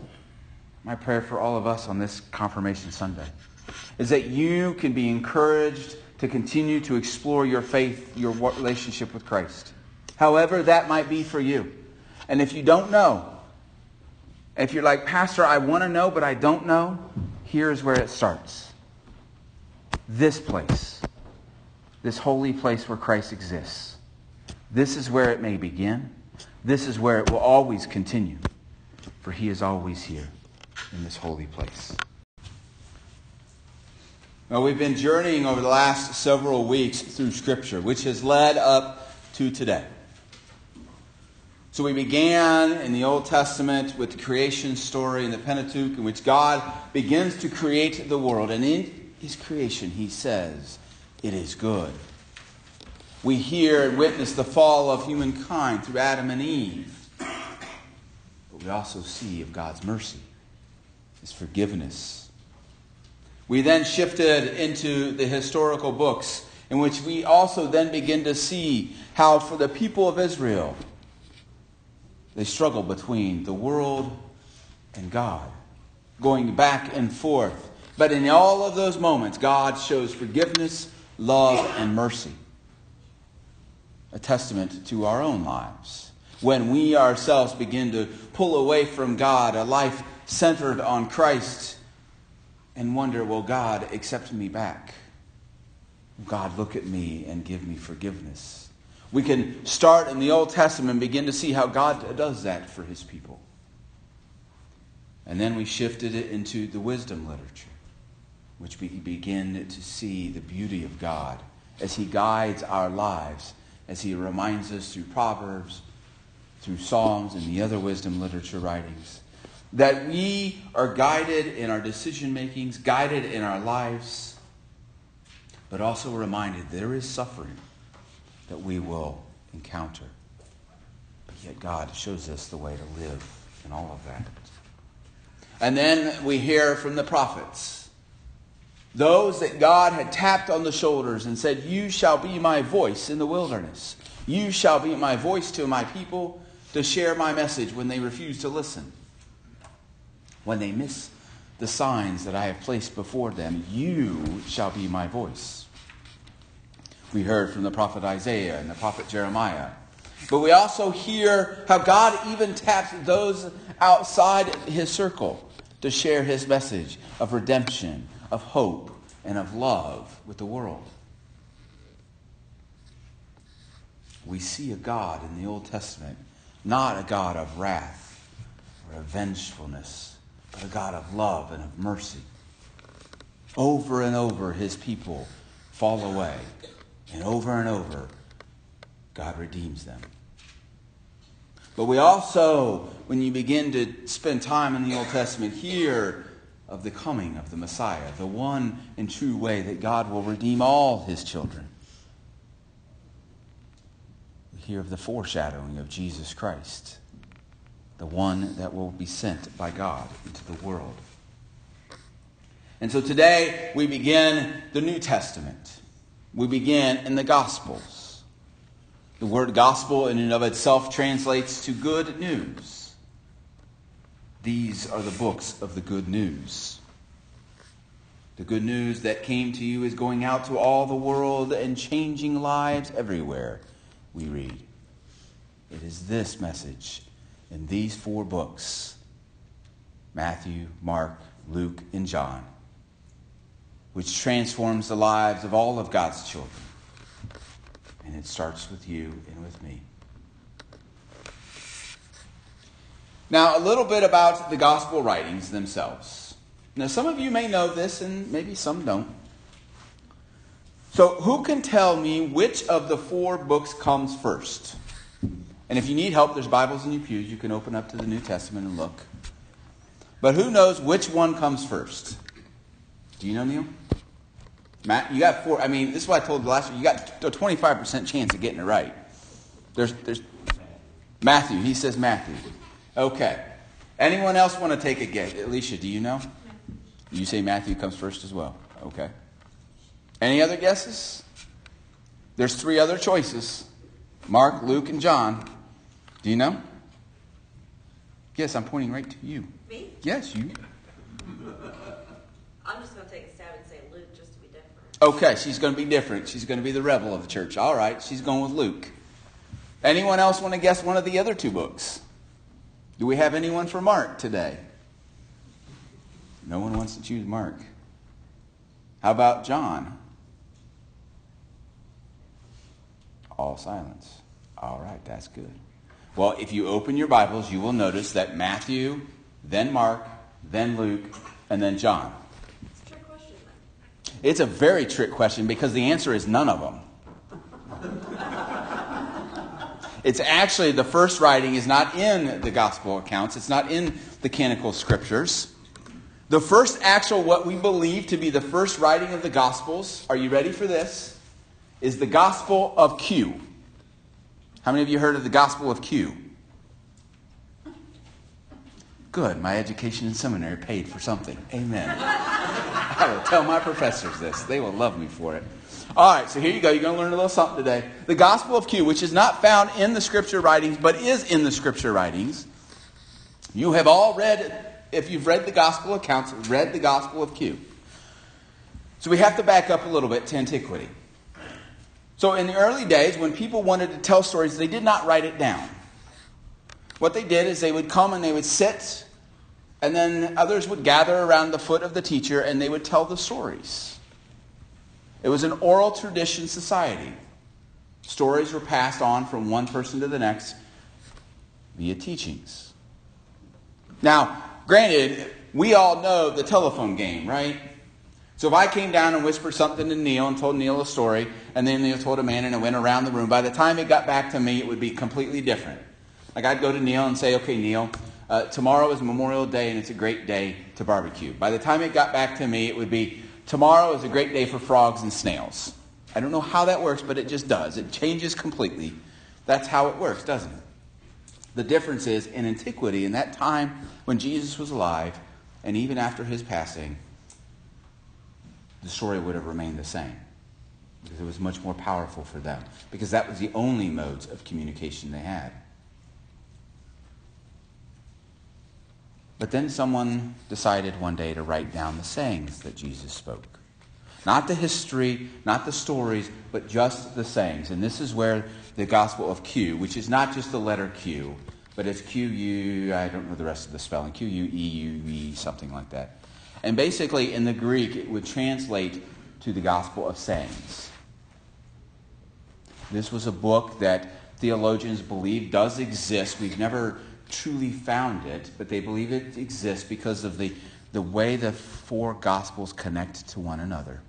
my prayer for all of us on this Confirmation Sunday. Is that you can be encouraged to continue to explore your faith, your relationship with Christ. However that might be for you. And if you don't know, if you're like, Pastor, I want to know, but I don't know, here's where it starts. This place, this holy place where Christ exists. This is where it may begin. This is where it will always continue, for he is always here in this holy place. Well, we've been journeying over the last several weeks through Scripture, which has led up to today. So we began in the Old Testament with the creation story in the Pentateuch, in which God begins to create the world. And in his creation, he says, It is good. We hear and witness the fall of humankind through Adam and Eve. But we also see of God's mercy, his forgiveness. We then shifted into the historical books, in which we also then begin to see how, for the people of Israel, they struggle between the world and God, going back and forth. But in all of those moments, God shows forgiveness, love, and mercy. A testament to our own lives. When we ourselves begin to pull away from God, a life centered on Christ, and wonder, will God accept me back? God look at me and give me forgiveness? We can start in the Old Testament and begin to see how God does that for his people. And then we shifted it into the wisdom literature, which we begin to see the beauty of God as he guides our lives, as he reminds us through Proverbs, through Psalms, and the other wisdom literature writings, that we are guided in our decision makings, guided in our lives, but also reminded there is suffering that we will encounter. But yet God shows us the way to live in all of that. And then we hear from the prophets, those that God had tapped on the shoulders and said, You shall be my voice in the wilderness. You shall be my voice to my people to share my message when they refuse to listen. When they miss the signs that I have placed before them, you shall be my voice. We heard from the prophet Isaiah and the prophet Jeremiah. But we also hear how God even taps those outside his circle to share his message of redemption, of hope, and of love with the world. We see a God in the Old Testament, not a God of wrath or of vengefulness, but a God of love and of mercy. Over and over, his people fall away and over and over, God redeems them. But we also, when you begin to spend time in the Old Testament, hear of the coming of the Messiah, the one and true way that God will redeem all his children. We hear of the foreshadowing of Jesus Christ, the one that will be sent by God into the world. And so today we begin the New Testament we begin in the Gospels. The word gospel in and of itself translates to good news. These are the books of the good news. The good news that came to you is going out to all the world and changing lives everywhere, we read. It is this message in these four books Matthew, Mark, Luke, and John which transforms the lives of all of God's children. And it starts with you and with me. Now, a little bit about the gospel writings themselves. Now, some of you may know this, and maybe some don't. So, who can tell me which of the four books comes first? And if you need help, there's Bibles in your pews. You can open up to the New Testament and look. But who knows which one comes first? Do you know, Neil? Matt, you got four. I mean, this is what I told you last week. You got a 25% chance of getting it right. There's, there's Matthew. He says Matthew. Okay. Anyone else want to take a guess? Alicia, do you know? You say Matthew comes first as well. Okay. Any other guesses? There's three other choices Mark, Luke, and John. Do you know? Yes, I'm pointing right to you. Me? Yes, you. *laughs* I'm just going to take a stab and say Luke just to be different. Okay, she's going to be different. She's going to be the rebel of the church. All right, she's going with Luke. Anyone else want to guess one of the other two books? Do we have anyone for Mark today? No one wants to choose Mark. How about John? All silence. All right, that's good. Well, if you open your Bibles, you will notice that Matthew, then Mark, then Luke, and then John. It's a trick question. It's a very trick question because the answer is none of them. it's actually the first writing is not in the gospel accounts, it's not in the canonical scriptures. The first actual, what we believe to be the first writing of the gospels, are you ready for this? Is the gospel of Q. How many of you heard of the gospel of Q? Good. My education in seminary paid for something. Amen. I will tell my professors this. They will love me for it. All right, so here you go. You're going to learn a little something today. The Gospel of Q, which is not found in the Scripture writings, but is in the Scripture writings. You have all read, if you've read the Gospel accounts, read the Gospel of Q. So we have to back up a little bit to antiquity. So in the early days, when people wanted to tell stories, they did not write it down. What they did is they would come and they would sit, and then others would gather around the foot of the teacher and they would tell the stories. It was an oral tradition society. Stories were passed on from one person to the next via teachings. Now, granted, we all know the telephone game, right? So if I came down and whispered something to Neil and told Neil a story, and then Neil told a man and it went around the room, by the time it got back to me, it would be completely different. Like I'd go to Neil and say, okay, Neil, uh, tomorrow is Memorial Day and it's a great day to barbecue. By the time it got back to me, it would be, tomorrow is a great day for frogs and snails. I don't know how that works, but it just does. It changes completely. That's how it works, doesn't it? The difference is in antiquity, in that time when Jesus was alive, and even after his passing, the story would have remained the same because it was much more powerful for them because that was the only modes of communication they had. But then someone decided one day to write down the sayings that Jesus spoke. Not the history, not the stories, but just the sayings. And this is where the Gospel of Q, which is not just the letter Q, but it's Q U, I don't know the rest of the spelling, Q U E U E, something like that. And basically, in the Greek, it would translate to the Gospel of Sayings. This was a book that theologians believe does exist. We've never truly found it, but they believe it exists because of the, the way the four Gospels connect to one another.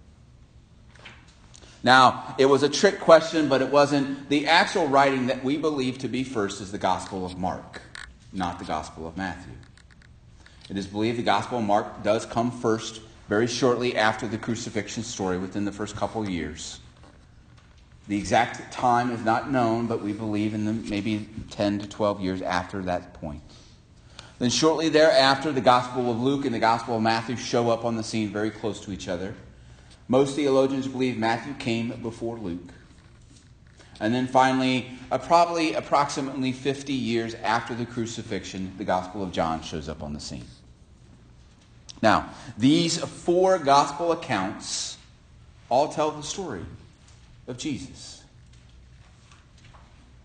Now, it was a trick question, but it wasn't. The actual writing that we believe to be first is the Gospel of Mark, not the Gospel of Matthew. It is believed the Gospel of Mark does come first, very shortly after the crucifixion story, within the first couple years. The exact time is not known, but we believe in the maybe 10 to 12 years after that point. Then, shortly thereafter, the Gospel of Luke and the Gospel of Matthew show up on the scene very close to each other. Most theologians believe Matthew came before Luke. And then finally, probably approximately 50 years after the crucifixion, the Gospel of John shows up on the scene. Now, these four gospel accounts all tell the story of Jesus.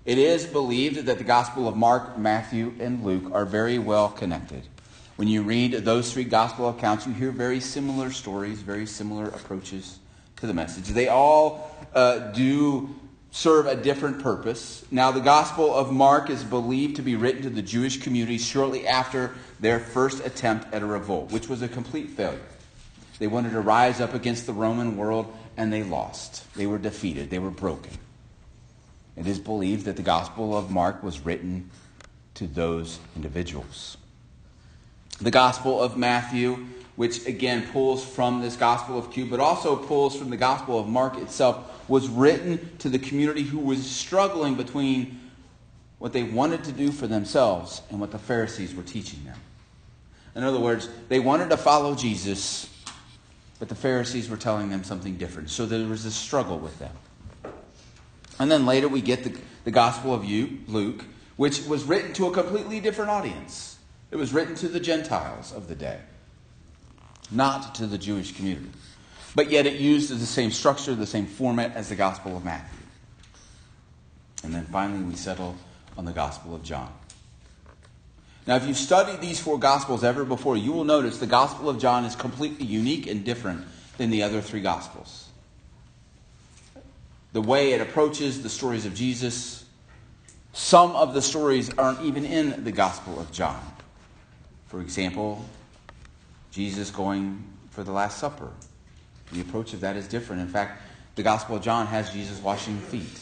It is believed that the Gospel of Mark, Matthew, and Luke are very well connected. When you read those three gospel accounts, you hear very similar stories, very similar approaches to the message. They all uh, do serve a different purpose. Now, the Gospel of Mark is believed to be written to the Jewish community shortly after their first attempt at a revolt, which was a complete failure. They wanted to rise up against the Roman world, and they lost. They were defeated, they were broken. It is believed that the Gospel of Mark was written to those individuals. The Gospel of Matthew, which again pulls from this Gospel of Q, but also pulls from the Gospel of Mark itself, was written to the community who was struggling between what they wanted to do for themselves and what the Pharisees were teaching them. In other words, they wanted to follow Jesus, but the Pharisees were telling them something different. So there was a struggle with them. And then later we get the, the Gospel of Luke, which was written to a completely different audience. It was written to the Gentiles of the day, not to the Jewish community. But yet it used the same structure, the same format as the Gospel of Matthew. And then finally we settle on the Gospel of John. Now, if you've studied these four Gospels ever before, you will notice the Gospel of John is completely unique and different than the other three Gospels. The way it approaches the stories of Jesus, some of the stories aren't even in the Gospel of John. For example, Jesus going for the Last Supper. The approach of that is different. In fact, the Gospel of John has Jesus washing feet.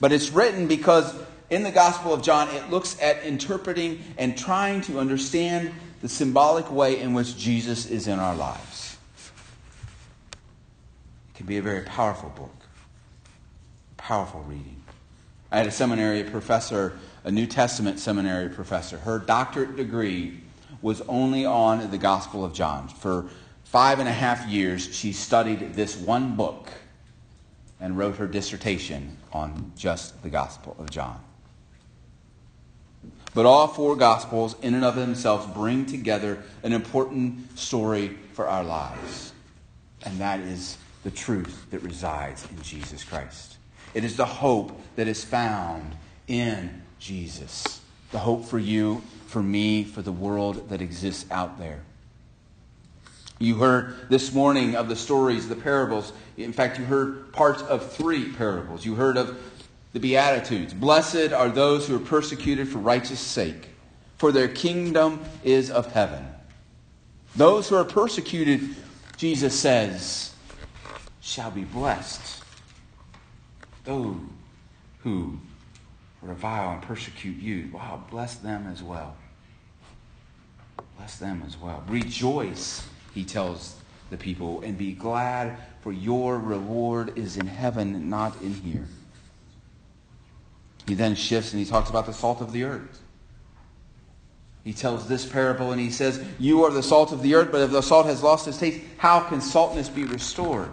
But it's written because in the Gospel of John, it looks at interpreting and trying to understand the symbolic way in which Jesus is in our lives. It can be a very powerful book, powerful reading. I had a seminary professor, a New Testament seminary professor. Her doctorate degree was only on the Gospel of John. For five and a half years, she studied this one book and wrote her dissertation on just the Gospel of John. But all four Gospels, in and of themselves, bring together an important story for our lives. And that is the truth that resides in Jesus Christ. It is the hope that is found in Jesus. The hope for you, for me, for the world that exists out there. You heard this morning of the stories, the parables. In fact, you heard parts of three parables. You heard of the Beatitudes. Blessed are those who are persecuted for righteous sake, for their kingdom is of heaven. Those who are persecuted, Jesus says, shall be blessed. Those who revile and persecute you, wow, bless them as well. Bless them as well. Rejoice, he tells the people, and be glad, for your reward is in heaven, not in here. He then shifts and he talks about the salt of the earth. He tells this parable and he says, You are the salt of the earth, but if the salt has lost its taste, how can saltness be restored?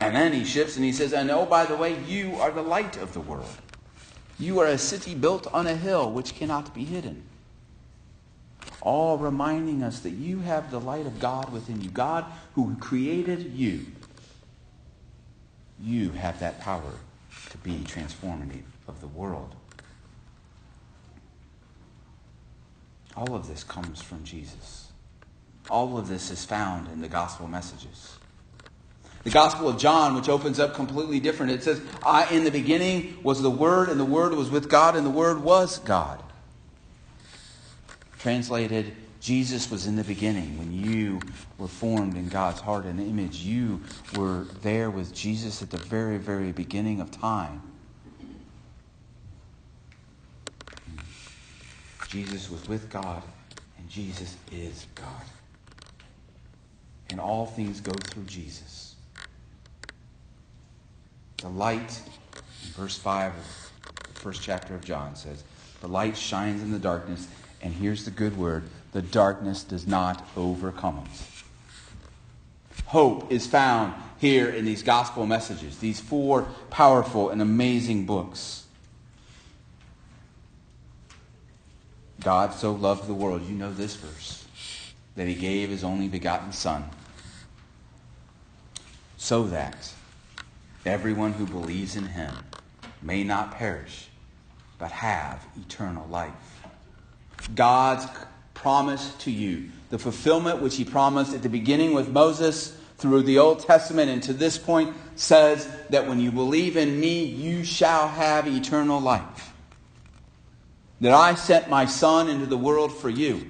And then he shifts and he says, And oh, by the way, you are the light of the world. You are a city built on a hill which cannot be hidden. All reminding us that you have the light of God within you. God who created you you have that power to be transformative of the world. All of this comes from Jesus. All of this is found in the gospel messages. The Gospel of John, which opens up completely different, it says, I, in the beginning was the Word, and the Word was with God, and the Word was God. Translated, Jesus was in the beginning when you were formed in God's heart and image. You were there with Jesus at the very, very beginning of time. Jesus was with God, and Jesus is God. And all things go through Jesus. The light, in verse 5 of the first chapter of John says, The light shines in the darkness, and here's the good word the darkness does not overcome it. Hope is found here in these gospel messages, these four powerful and amazing books. God so loved the world, you know this verse, that he gave his only begotten Son, so that everyone who believes in him may not perish, but have eternal life. God's promise to you. The fulfillment which he promised at the beginning with Moses through the Old Testament and to this point says that when you believe in me, you shall have eternal life. That I sent my Son into the world for you.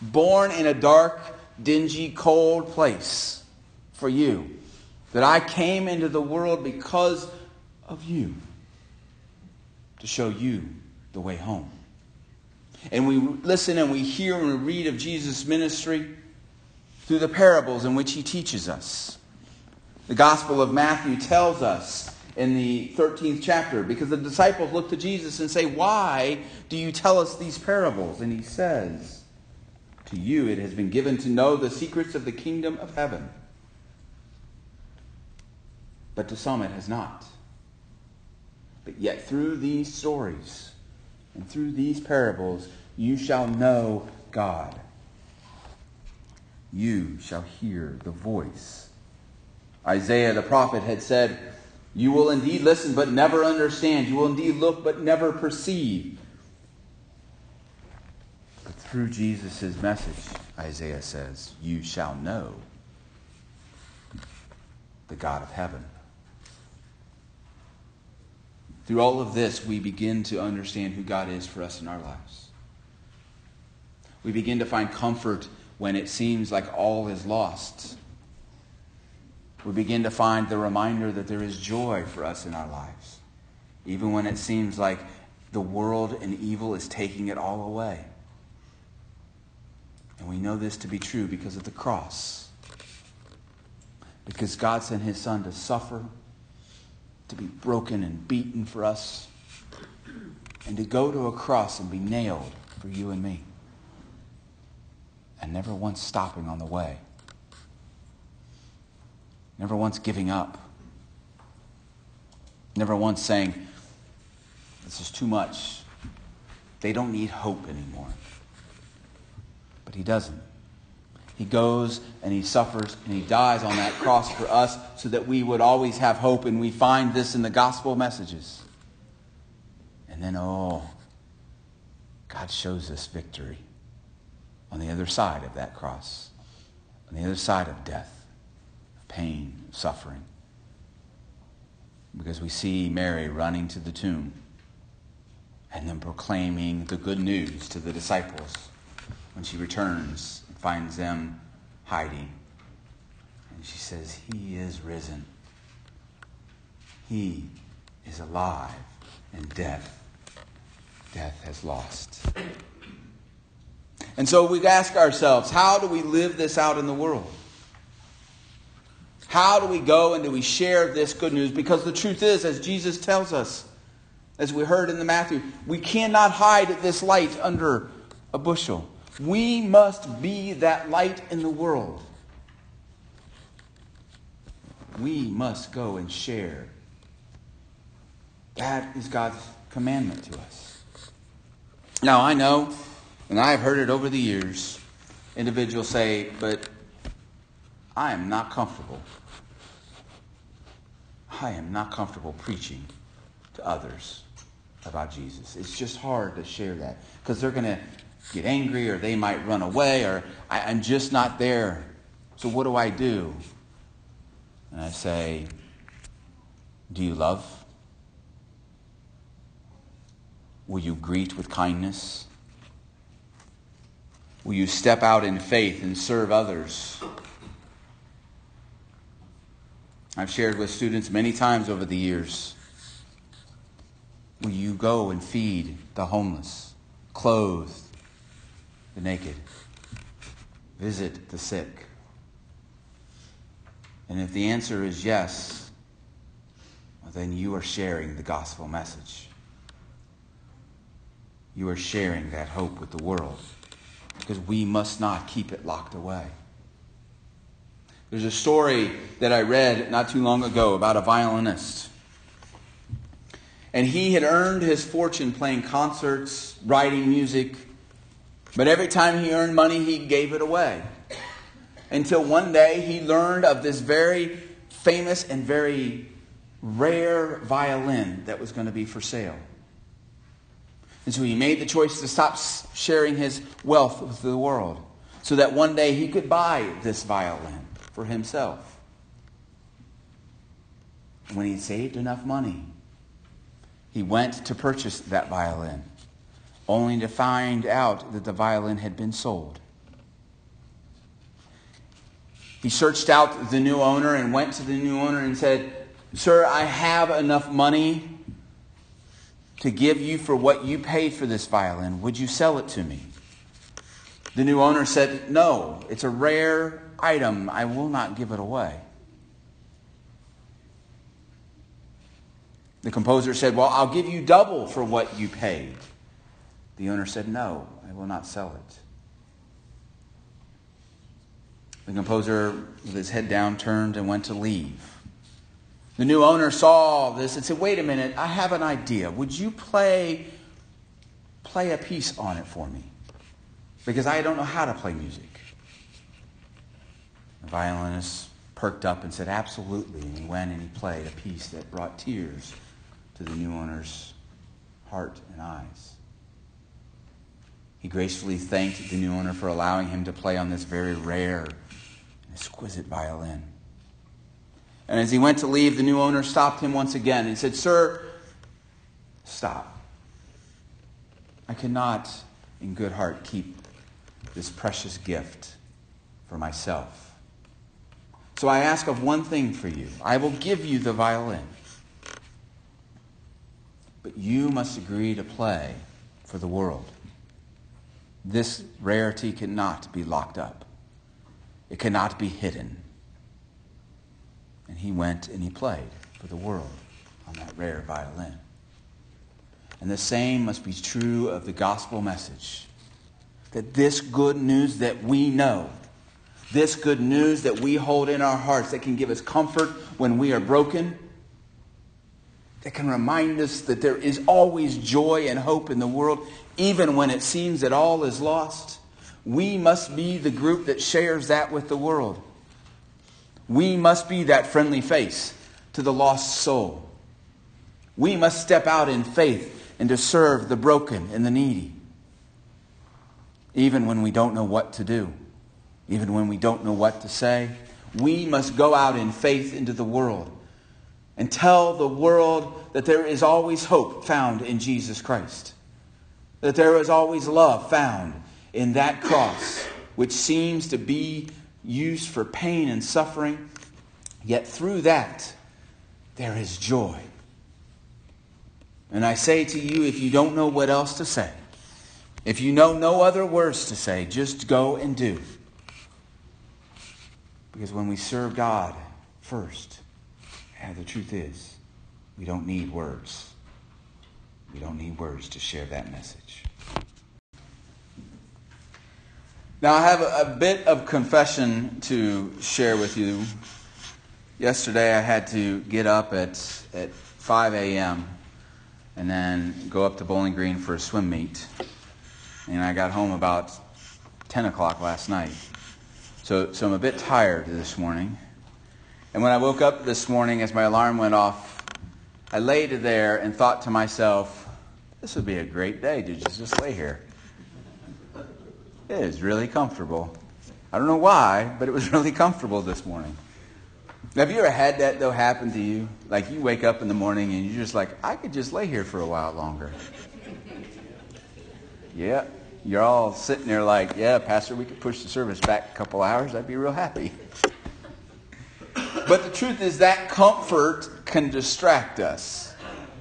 Born in a dark, dingy, cold place for you. That I came into the world because of you. To show you the way home. And we listen and we hear and we read of Jesus' ministry through the parables in which he teaches us. The Gospel of Matthew tells us in the 13th chapter because the disciples look to Jesus and say, Why do you tell us these parables? And he says, To you it has been given to know the secrets of the kingdom of heaven, but to some it has not. But yet through these stories and through these parables, you shall know God you shall hear the voice. Isaiah the prophet had said, You will indeed listen, but never understand. You will indeed look, but never perceive. But through Jesus' message, Isaiah says, You shall know the God of heaven. Through all of this, we begin to understand who God is for us in our lives. We begin to find comfort when it seems like all is lost. We begin to find the reminder that there is joy for us in our lives, even when it seems like the world and evil is taking it all away. And we know this to be true because of the cross. Because God sent his son to suffer, to be broken and beaten for us, and to go to a cross and be nailed for you and me and never once stopping on the way, never once giving up, never once saying, This is too much. They don't need hope anymore. But he doesn't. He goes and he suffers and he dies on that cross for us so that we would always have hope. And we find this in the gospel messages. And then, oh, God shows us victory on the other side of that cross, on the other side of death, pain, suffering. Because we see Mary running to the tomb and then proclaiming the good news to the disciples when she returns finds them hiding. And she says, He is risen. He is alive, and death, death has lost. And so we ask ourselves, how do we live this out in the world? How do we go and do we share this good news? Because the truth is, as Jesus tells us, as we heard in the Matthew, we cannot hide this light under a bushel. We must be that light in the world. We must go and share. That is God's commandment to us. Now, I know and I have heard it over the years. Individuals say, but I am not comfortable. I am not comfortable preaching to others about Jesus. It's just hard to share that because they're going to get angry or they might run away or I, am just not there. So what do I do? And I say, Do you love? Will you greet with kindness? Will you step out in faith and serve others? I've shared with students many times over the years. Will you go and feed the homeless, clothe the naked, visit the sick? And if the answer is yes, well, then you are sharing the gospel message. You are sharing that hope with the world because we must not keep it locked away. There's a story that I read not too long ago about a violinist. And he had earned his fortune playing concerts, writing music, but every time he earned money, he gave it away. Until one day he learned of this very famous and very rare violin that was going to be for sale. And so he made the choice to stop sharing his wealth with the world so that one day he could buy this violin. for himself. When he saved enough money, he went to purchase that violin, only to find out that the violin had been sold. He searched out the new owner and went to the new owner and said, Sir, I have enough money to give you for what you paid for this violin. Would you sell it to me? The new owner said, No, it's a rare item. I will not give it away. The composer said, Well, I'll give you double for what you paid. The owner said, No, I will not sell it. The composer, with his head down, turned and went to leave. The new owner saw this and said, Wait a minute, I have an idea. Would you play, play a piece on it for me? Because I don't know how to play music. The violinist perked up and said, Absolutely. And he went and he played a piece that brought tears to the new owner's heart and eyes. He gracefully thanked the new owner for allowing him to play on this very rare exquisite violin. And as he went to leave, the new owner stopped him once again and said, Sir, stop. I cannot, in good heart, keep this precious gift for myself. So I ask of one thing for you I will give you the violin. But you must agree to play for the world. This rarity cannot be locked up, it cannot be hidden. And he went and he played for the world on that rare violin. And the same must be true of the gospel message. That this good news that we know, this good news that we hold in our hearts that can give us comfort when we are broken, that can remind us that there is always joy and hope in the world, even when it seems that all is lost. We must be the group that shares that with the world. We must be that friendly face to the lost soul. We must step out in faith and to serve the broken and the needy. Even when we don't know what to do, even when we don't know what to say, we must go out in faith into the world and tell the world that there is always hope found in Jesus Christ, that there is always love found in that cross, which seems to be used for pain and suffering, yet through that, there is joy. And I say to you, if you don't know what else to say, if you know no other words to say, just go and do. Because when we serve God first, and the truth is, we don't need words. We don't need words to share that message. Now, I have a, a, bit of confession to share with you. Yesterday, I had to get up at, at 5 a.m. and then go up to Bowling Green for a swim meet. And I got home about 10 o'clock last night. So, so I'm a bit tired this morning. And when I woke up this morning as my alarm went off, I laid there and thought to myself, this would be a great day to just lay here. It is really comfortable. I don't know why, but it was *laughs* really comfortable this morning. Have you ever had that, though, happen to you? Like you wake up in the morning and you're just like, I could just lay here for a while longer. Yeah, you're all sitting there like, yeah, Pastor, we could push the service back a couple hours. I'd be real happy. But the truth is that comfort can distract us,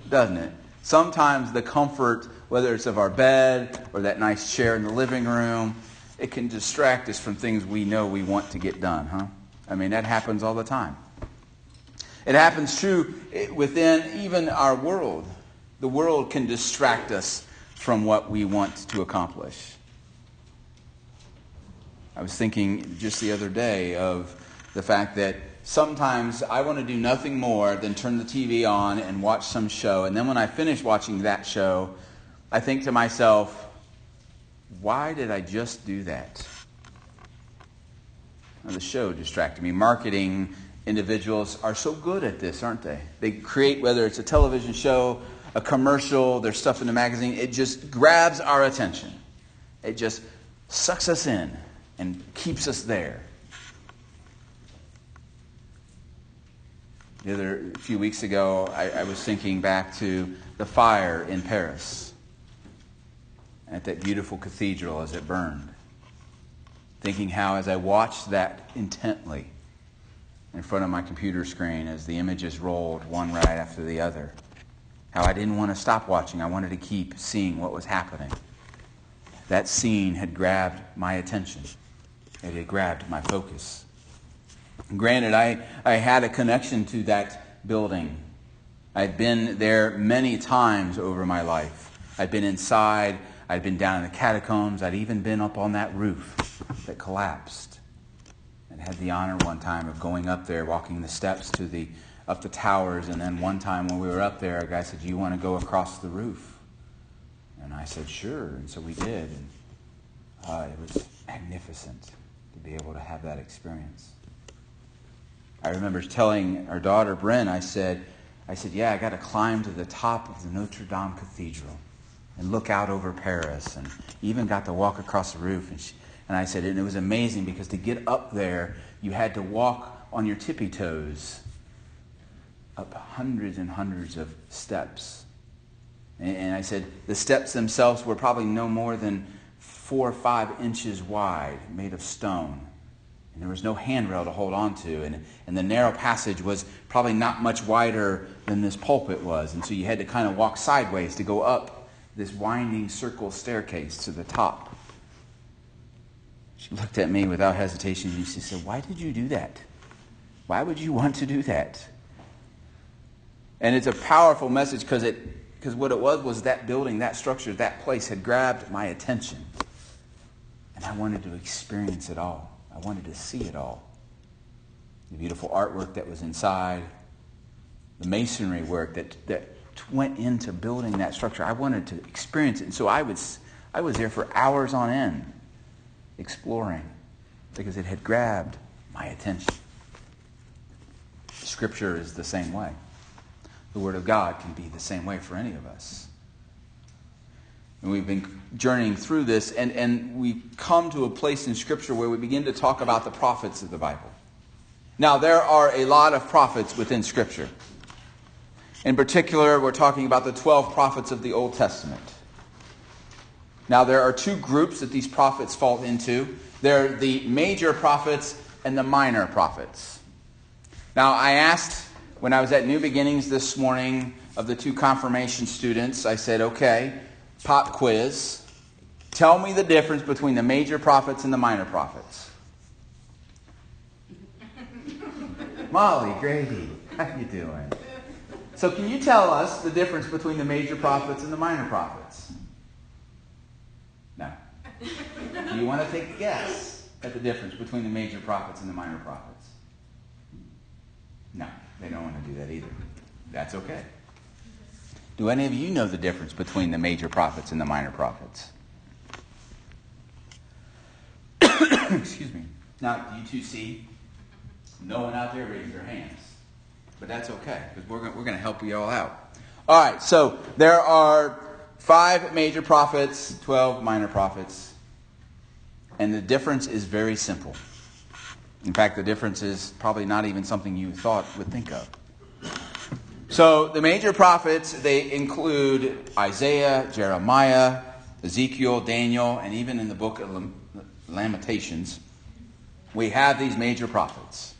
doesn't it? Sometimes the comfort whether it's of our bed or that nice chair in the living room, it can distract us from things we know we want to get done, huh? I mean, that happens all the time. It happens true within even our world. The world can distract us from what we want to accomplish. I was thinking just the other day of the fact that sometimes I want to do nothing more than turn the TV on and watch some show. And then when I finish watching that show, I think to myself, why did I just do that? The show distracted me. Marketing individuals are so good at this, aren't they? They create, whether it's a television show, a commercial, there's stuff in the magazine, it just grabs our attention. It just sucks us in and keeps us there. The other a few weeks ago, I, I was thinking back to the fire in Paris at that beautiful cathedral as it burned. Thinking how, as I watched that intently in front of my computer screen as the images rolled one right after the other, how I didn't want to stop watching. I wanted to keep seeing what was happening. That scene had grabbed my attention, it had grabbed my focus. Granted, I, I had a connection to that building. I'd been there many times over my life. I'd been inside, I'd been down in the catacombs, I'd even been up on that roof that collapsed. And had the honor one time of going up there, walking the steps to the up the towers, and then one time when we were up there, a guy said, Do you want to go across the roof? And I said, Sure. And so we did. And uh, it was magnificent to be able to have that experience. I remember telling our daughter Bryn, I said, I said, yeah, I got to climb to the top of the Notre Dame Cathedral and look out over Paris, and even got to walk across the roof. And, she, and I said, and it was amazing because to get up there, you had to walk on your tippy toes up hundreds and hundreds of steps. And, and I said, the steps themselves were probably no more than four or five inches wide, made of stone. And there was no handrail to hold on to. And, and the narrow passage was probably not much wider than this pulpit was. And so you had to kind of walk sideways to go up this winding circle staircase to the top. She looked at me without hesitation and she said, Why did you do that? Why would you want to do that? And it's a powerful message because it because what it was was that building, that structure, that place had grabbed my attention. And I wanted to experience it all. I wanted to see it all. The beautiful artwork that was inside, the masonry work that, that went into building that structure. I wanted to experience it. And so I was, I was there for hours on end exploring because it had grabbed my attention. Scripture is the same way. The Word of God can be the same way for any of us. And we've been journeying through this, and, and we come to a place in Scripture where we begin to talk about the prophets of the Bible. Now, there are a lot of prophets within Scripture. In particular, we're talking about the 12 prophets of the Old Testament. Now, there are two groups that these prophets fall into they're the major prophets and the minor prophets. Now, I asked when I was at New Beginnings this morning of the two confirmation students, I said, okay, pop quiz. Tell me the difference between the major prophets and the minor prophets. *laughs* Molly Grady, how you doing? So can you tell us the difference between the major prophets and the minor prophets? No. Do *laughs* you want to take a guess at the difference between the major prophets and the minor prophets? No, they don't want to do that either. That's okay. Do any of you know the difference between the major prophets and the minor prophets? *coughs* Excuse me. Now, do you two see? No one out there raised their hands. But that's okay, because we're, we're going to help you all out. All right, so there are five major prophets, 12 minor prophets. And the difference is very simple. In fact, the difference is probably not even something you thought would think of. So the major prophets, they include Isaiah, Jeremiah, Ezekiel, Daniel, and even in the book of Lamentations, we have these major prophets.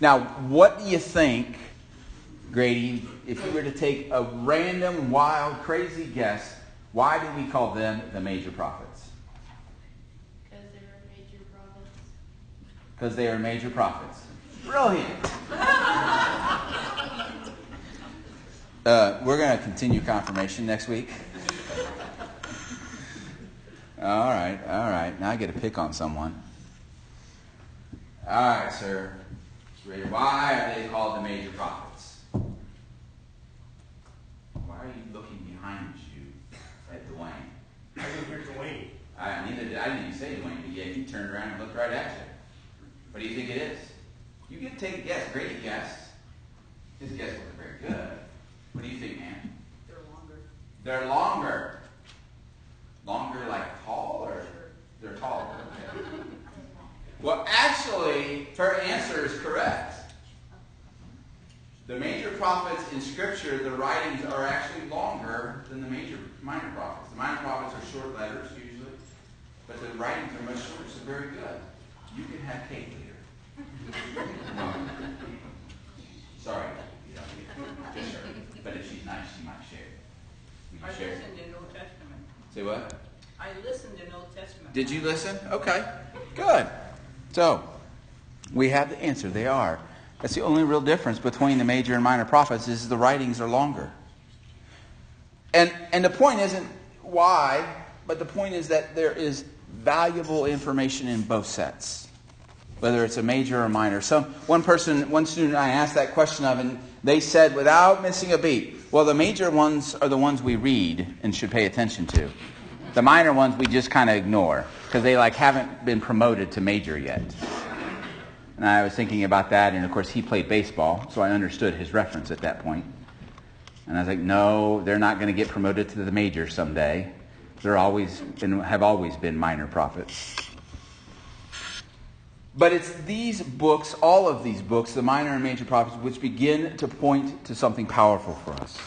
Now, what do you think, Grady, if you were to take a random, wild, crazy guess, why do we call them the major prophets? Because they were major prophets. Because they are major prophets. Brilliant. *laughs* Uh, we're going to continue confirmation next week. All right, all right. Now I get to pick on someone. All right, sir. Why are they called the major prophets? Why are you looking behind you at Dwayne? I didn't hear Dwayne. I neither did. I didn't even say Dwayne, but yet he turned around and looked right at you. What do you think it is? You get to take a guess. Great guess. His guess wasn't very good. What do you think, man? They're longer. They're longer. Longer like tall or they're taller? Okay. Well, actually, her answer is correct. The major prophets in Scripture, the writings are actually longer than the major minor prophets. The minor prophets are short letters usually, but the writings are much shorter, so very good. You can have cake later. *laughs* Sorry, you just her. But if she's nice, she might share. I share? listened in Old Testament. Say what? I listened in the Old Testament. Did you listen? Okay, good. So, we have the answer. They are. That's the only real difference between the major and minor prophets is the writings are longer. And, and the point isn't why, but the point is that there is valuable information in both sets, whether it's a major or minor. Some, one person, one student I asked that question of, and they said without missing a beat, well, the major ones are the ones we read and should pay attention to. The minor ones we just kind of ignore because they like haven't been promoted to major yet. And I was thinking about that, and of course he played baseball, so I understood his reference at that point. And I was like, no, they're not going to get promoted to the major someday. They're always have always been minor prophets. But it's these books, all of these books, the minor and major prophets, which begin to point to something powerful for us.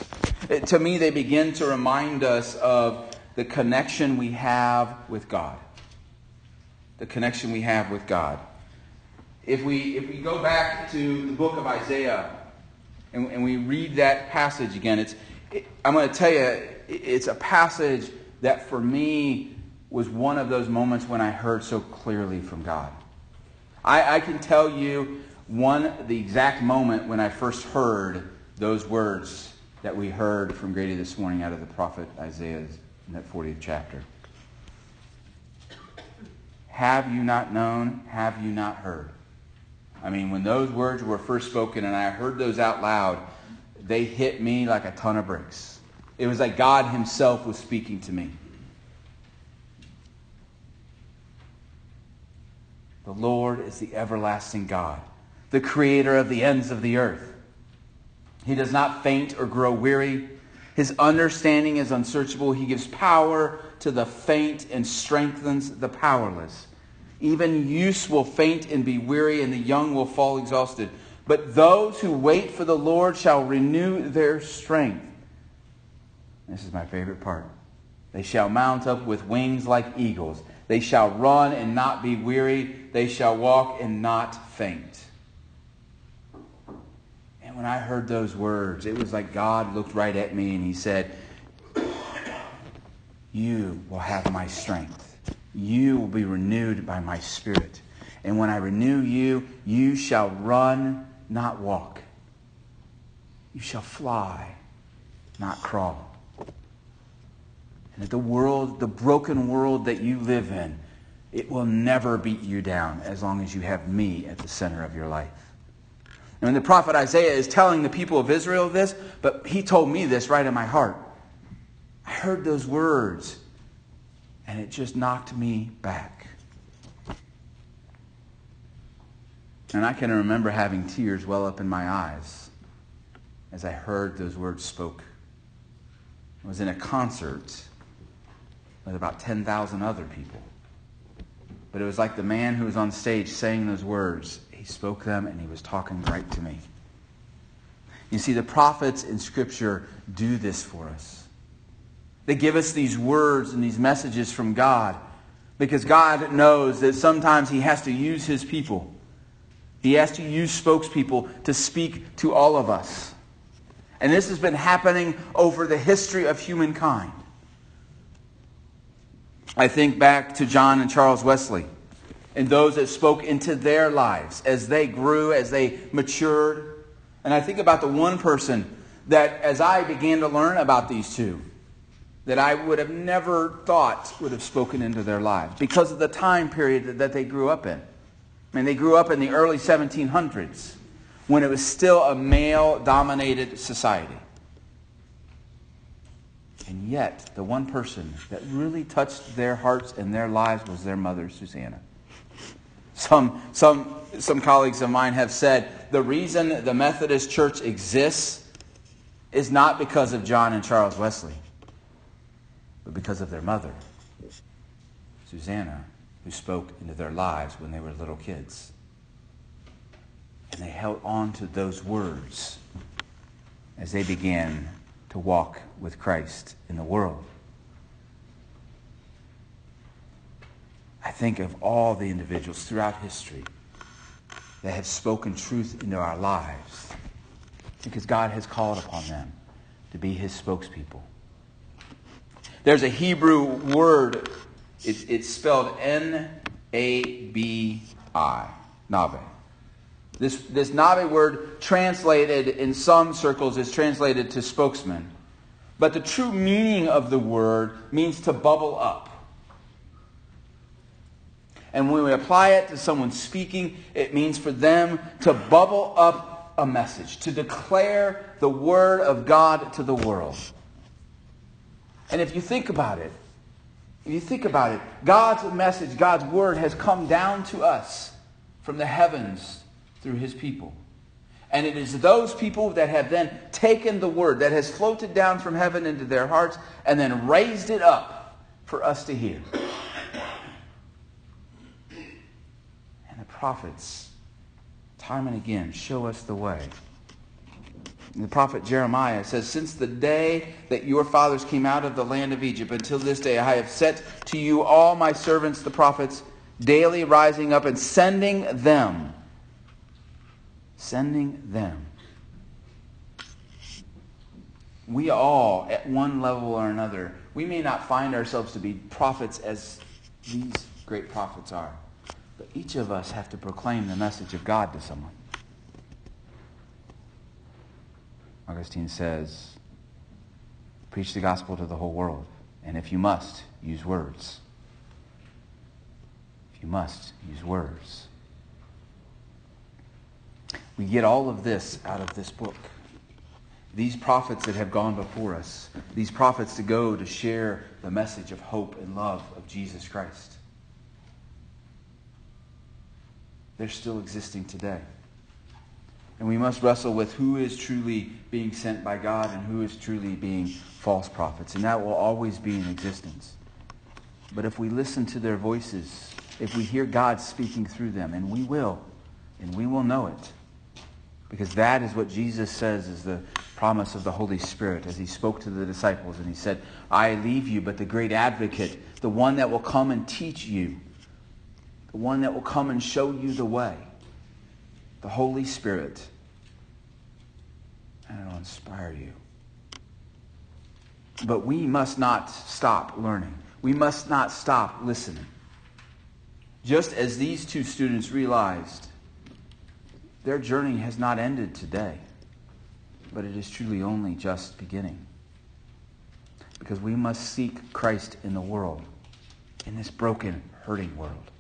It, to me, they begin to remind us of the connection we have with God. The connection we have with God. If we, if we go back to the book of Isaiah and, and we read that passage again, it's, it, I'm going to tell you, it's a passage that for me was one of those moments when I heard so clearly from God. I, I can tell you one, the exact moment when I first heard those words that we heard from Grady this morning out of the prophet Isaiah in that 40th chapter. Have you not known? Have you not heard? I mean, when those words were first spoken and I heard those out loud, they hit me like a ton of bricks. It was like God Himself was speaking to me. The Lord is the everlasting God, the creator of the ends of the earth. He does not faint or grow weary. His understanding is unsearchable. He gives power to the faint and strengthens the powerless. Even youths will faint and be weary, and the young will fall exhausted. But those who wait for the Lord shall renew their strength. This is my favorite part. They shall mount up with wings like eagles. They shall run and not be weary. They shall walk and not faint. And when I heard those words, it was like God looked right at me and he said, You will have my strength. You will be renewed by my spirit. And when I renew you, you shall run, not walk. You shall fly, not crawl. And that the world, the broken world that you live in, it will never beat you down as long as you have me at the center of your life. And when the prophet Isaiah is telling the people of Israel this, but he told me this right in my heart. I heard those words, and it just knocked me back. And I can remember having tears well up in my eyes as I heard those words spoke. I was in a concert with about 10,000 other people. But it was like the man who was on stage saying those words. He spoke them and he was talking right to me. You see, the prophets in Scripture do this for us. They give us these words and these messages from God because God knows that sometimes He has to use His people. He has to use spokespeople to speak to all of us. And this has been happening over the history of humankind. I think back to John and Charles Wesley and those that spoke into their lives as they grew, as they matured. And I think about the one person that, as I began to learn about these two, that I would have never thought would have spoken into their lives because of the time period that they grew up in. I mean, they grew up in the early 1700s when it was still a male dominated society. And yet, the one person that really touched their hearts and their lives was their mother, Susanna. Some, some, some colleagues of mine have said the reason the Methodist Church exists is not because of John and Charles Wesley, but because of their mother, Susanna, who spoke into their lives when they were little kids. And they held on to those words as they began to walk with Christ in the world. I think of all the individuals throughout history that have spoken truth into our lives because God has called upon them to be his spokespeople. There's a Hebrew word, it's, it's spelled N A B I, Nabi. This, this Nabi word, translated in some circles, is translated to spokesman. But the true meaning of the word means to bubble up. And when we apply it to someone speaking, it means for them to bubble up a message, to declare the word of God to the world. And if you think about it, if you think about it, God's message, God's word has come down to us from the heavens through his people. And it is those people that have then taken the word that has floated down from heaven into their hearts and then raised it up for us to hear. And the prophets, time and again, show us the way. The prophet Jeremiah says, Since the day that your fathers came out of the land of Egypt until this day, I have set to you all my servants, the prophets, daily rising up and sending them. Sending them. We all, at one level or another, we may not find ourselves to be prophets as these great prophets are. But each of us have to proclaim the message of God to someone. Augustine says, preach the gospel to the whole world. And if you must, use words. If you must, use words. We get all of this out of this book. These prophets that have gone before us, these prophets to go to share the message of hope and love of Jesus Christ. They're still existing today. And we must wrestle with who is truly being sent by God and who is truly being false prophets. And that will always be in existence. But if we listen to their voices, if we hear God speaking through them, and we will, and we will know it, because that is what Jesus says is the promise of the Holy Spirit as he spoke to the disciples. And he said, I leave you, but the great advocate, the one that will come and teach you, the one that will come and show you the way, the Holy Spirit, and it'll inspire you. But we must not stop learning. We must not stop listening. Just as these two students realized, their journey has not ended today, but it is truly only just beginning. Because we must seek Christ in the world, in this broken, hurting world.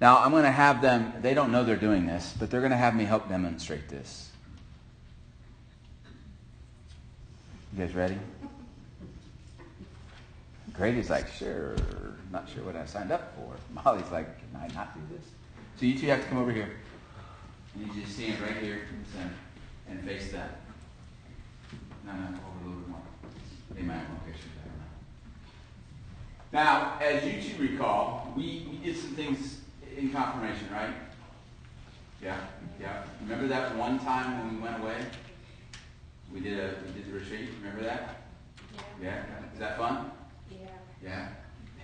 Now, I'm going to have them, they don't know they're doing this, but they're going to have me help demonstrate this. You guys ready? Grady's like, sure, not sure what I signed up for. *laughs* Molly's like, can I not do this? So you two have to come over here. And you just stand right here in the center and face that. No, no, over a little bit more. They might want pictures, I don't. Now, as you two recall, we, we did some things in confirmation, right? Yeah, yeah. Remember that one time when we went away? We did a we did the retreat. Remember that? Yeah. Yeah. Is that fun? Yeah. Yeah.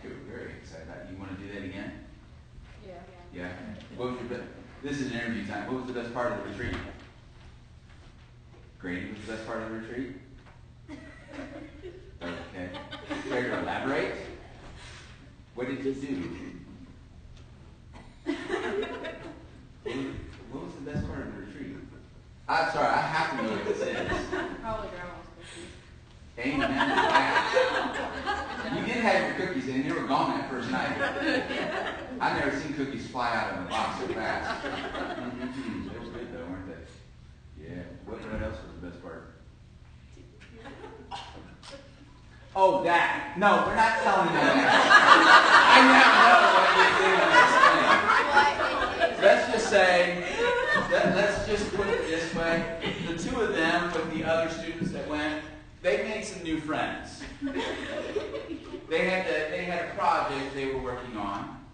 They were very excited. You want to do that again? Yeah. Yeah. What was your best? This is an interview time. What was the best part of the retreat? Grady was the best part of the retreat. *laughs* Okay. Care to elaborate? What did you do? What was- what was the best part of the retreat? I'm sorry, I have to know what this is. Probably cookies. Amen. You did have your cookies and they were gone that first night. I've never seen cookies fly out of a box so fast. They were good though, weren't they? Yeah. What, what else was the best part? Oh, that. No, we're not telling them that. I now know what you did on this. Let's just say, new friends. They had, the, they had a project they were working on,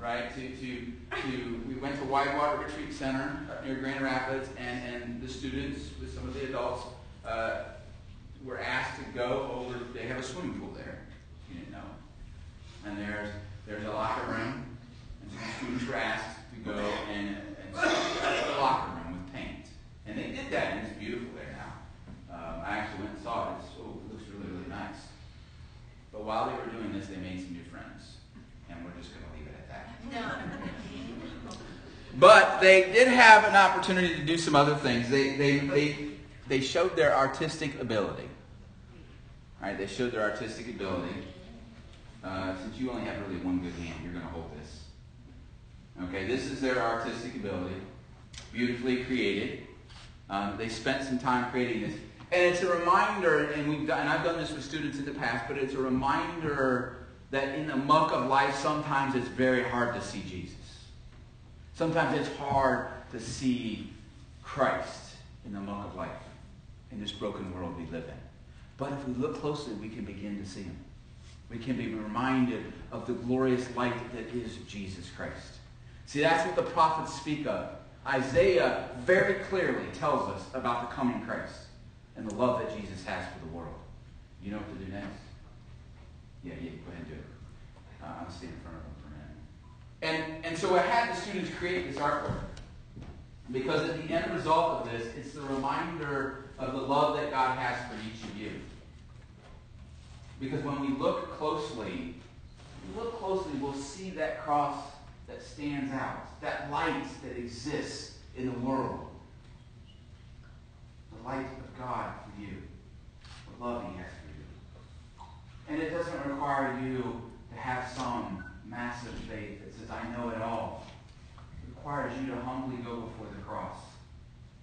right, to, to to, we went to Whitewater Retreat Center up near Grand Rapids, and, and the students, with some of the adults, uh, were asked to go over, they have a swimming pool there, you didn't know. And there's, there's a locker room, and some students were asked to go and, and the locker room with paint. And they did that, and it's beautiful there now. Um, I actually went and saw it, it's, oh, it looks really, really nice. But while they were doing this, they made some new friends. And we're just going to leave it at that. *laughs* No. But they did have an opportunity to do some other things. They, they, they, they showed their artistic ability. All right, they showed their artistic ability. Uh, since you only have really one good hand, you're going to hold this. Okay, this is their artistic ability, beautifully created. Um, they spent some time creating this, and it's a reminder. And we've done, and I've done this with students in the past, but it's a reminder that in the muck of life, sometimes it's very hard to see Jesus. Sometimes it's hard to see Christ in the muck of life, in this broken world we live in. But if we look closely, we can begin to see him. We can be reminded of the glorious light that is Jesus Christ. See, that's what the prophets speak of. Isaiah very clearly tells us about the coming Christ and the love that Jesus has for the world. You know what to do next? Yeah, yeah, go ahead and do it. Uh, to stand in front of them for a minute. And, and so I had the students create this artwork. Because at the end result of this, it's the reminder of the love that God has for each of you. Because when we look closely, we look closely, we'll see that cross that stands out, that light that exists in the world. Light of God for you, the love He has for you. And it doesn't require you to have some massive faith that says, I know it all. It requires you to humbly go before the cross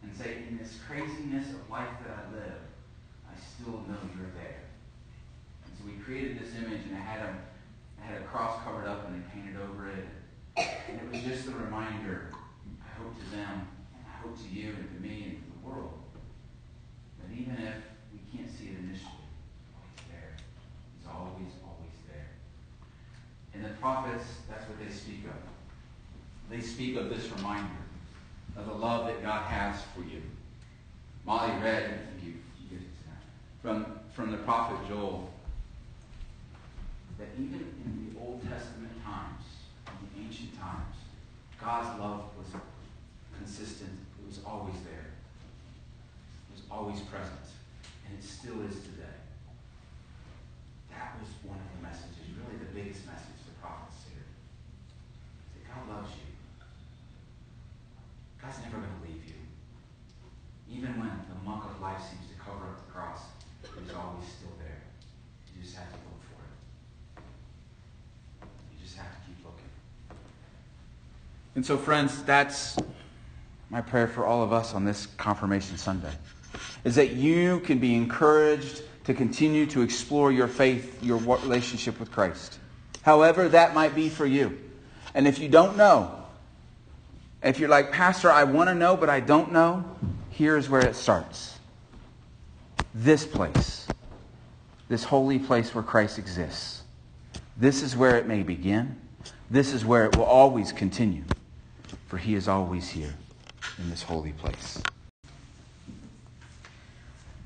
and say, in this craziness of life that I live, I still know you're there. And so we created this image, and I had a, I had a cross covered up, and they painted over it. And it was just a reminder, I hope to them, and I hope to you, and to me, and to the world, even if we can't see it initially, it's there. It's always, always there. And the prophets, that's what they speak of. They speak of this reminder of the love that God has for you. Molly read, you, you from, from the prophet Joel, that even in the Old Testament times, in the ancient times, God's love was consistent. It was always there. Always present. And it still is today. That was one of the messages, really the biggest message the prophets shared. That God loves you. God's never going to leave you. Even when the muck of life seems to cover up the cross, He's always still there. You just have to look for it. You just have to keep looking. And so, friends, that's my prayer for all of us on this Confirmation Sunday. Is that you can be encouraged to continue to explore your faith, your relationship with Christ. However that might be for you. And if you don't know, if you're like, Pastor, I want to know, but I don't know, here's where it starts. This place, this holy place where Christ exists. This is where it may begin. This is where it will always continue, for he is always here in this holy place.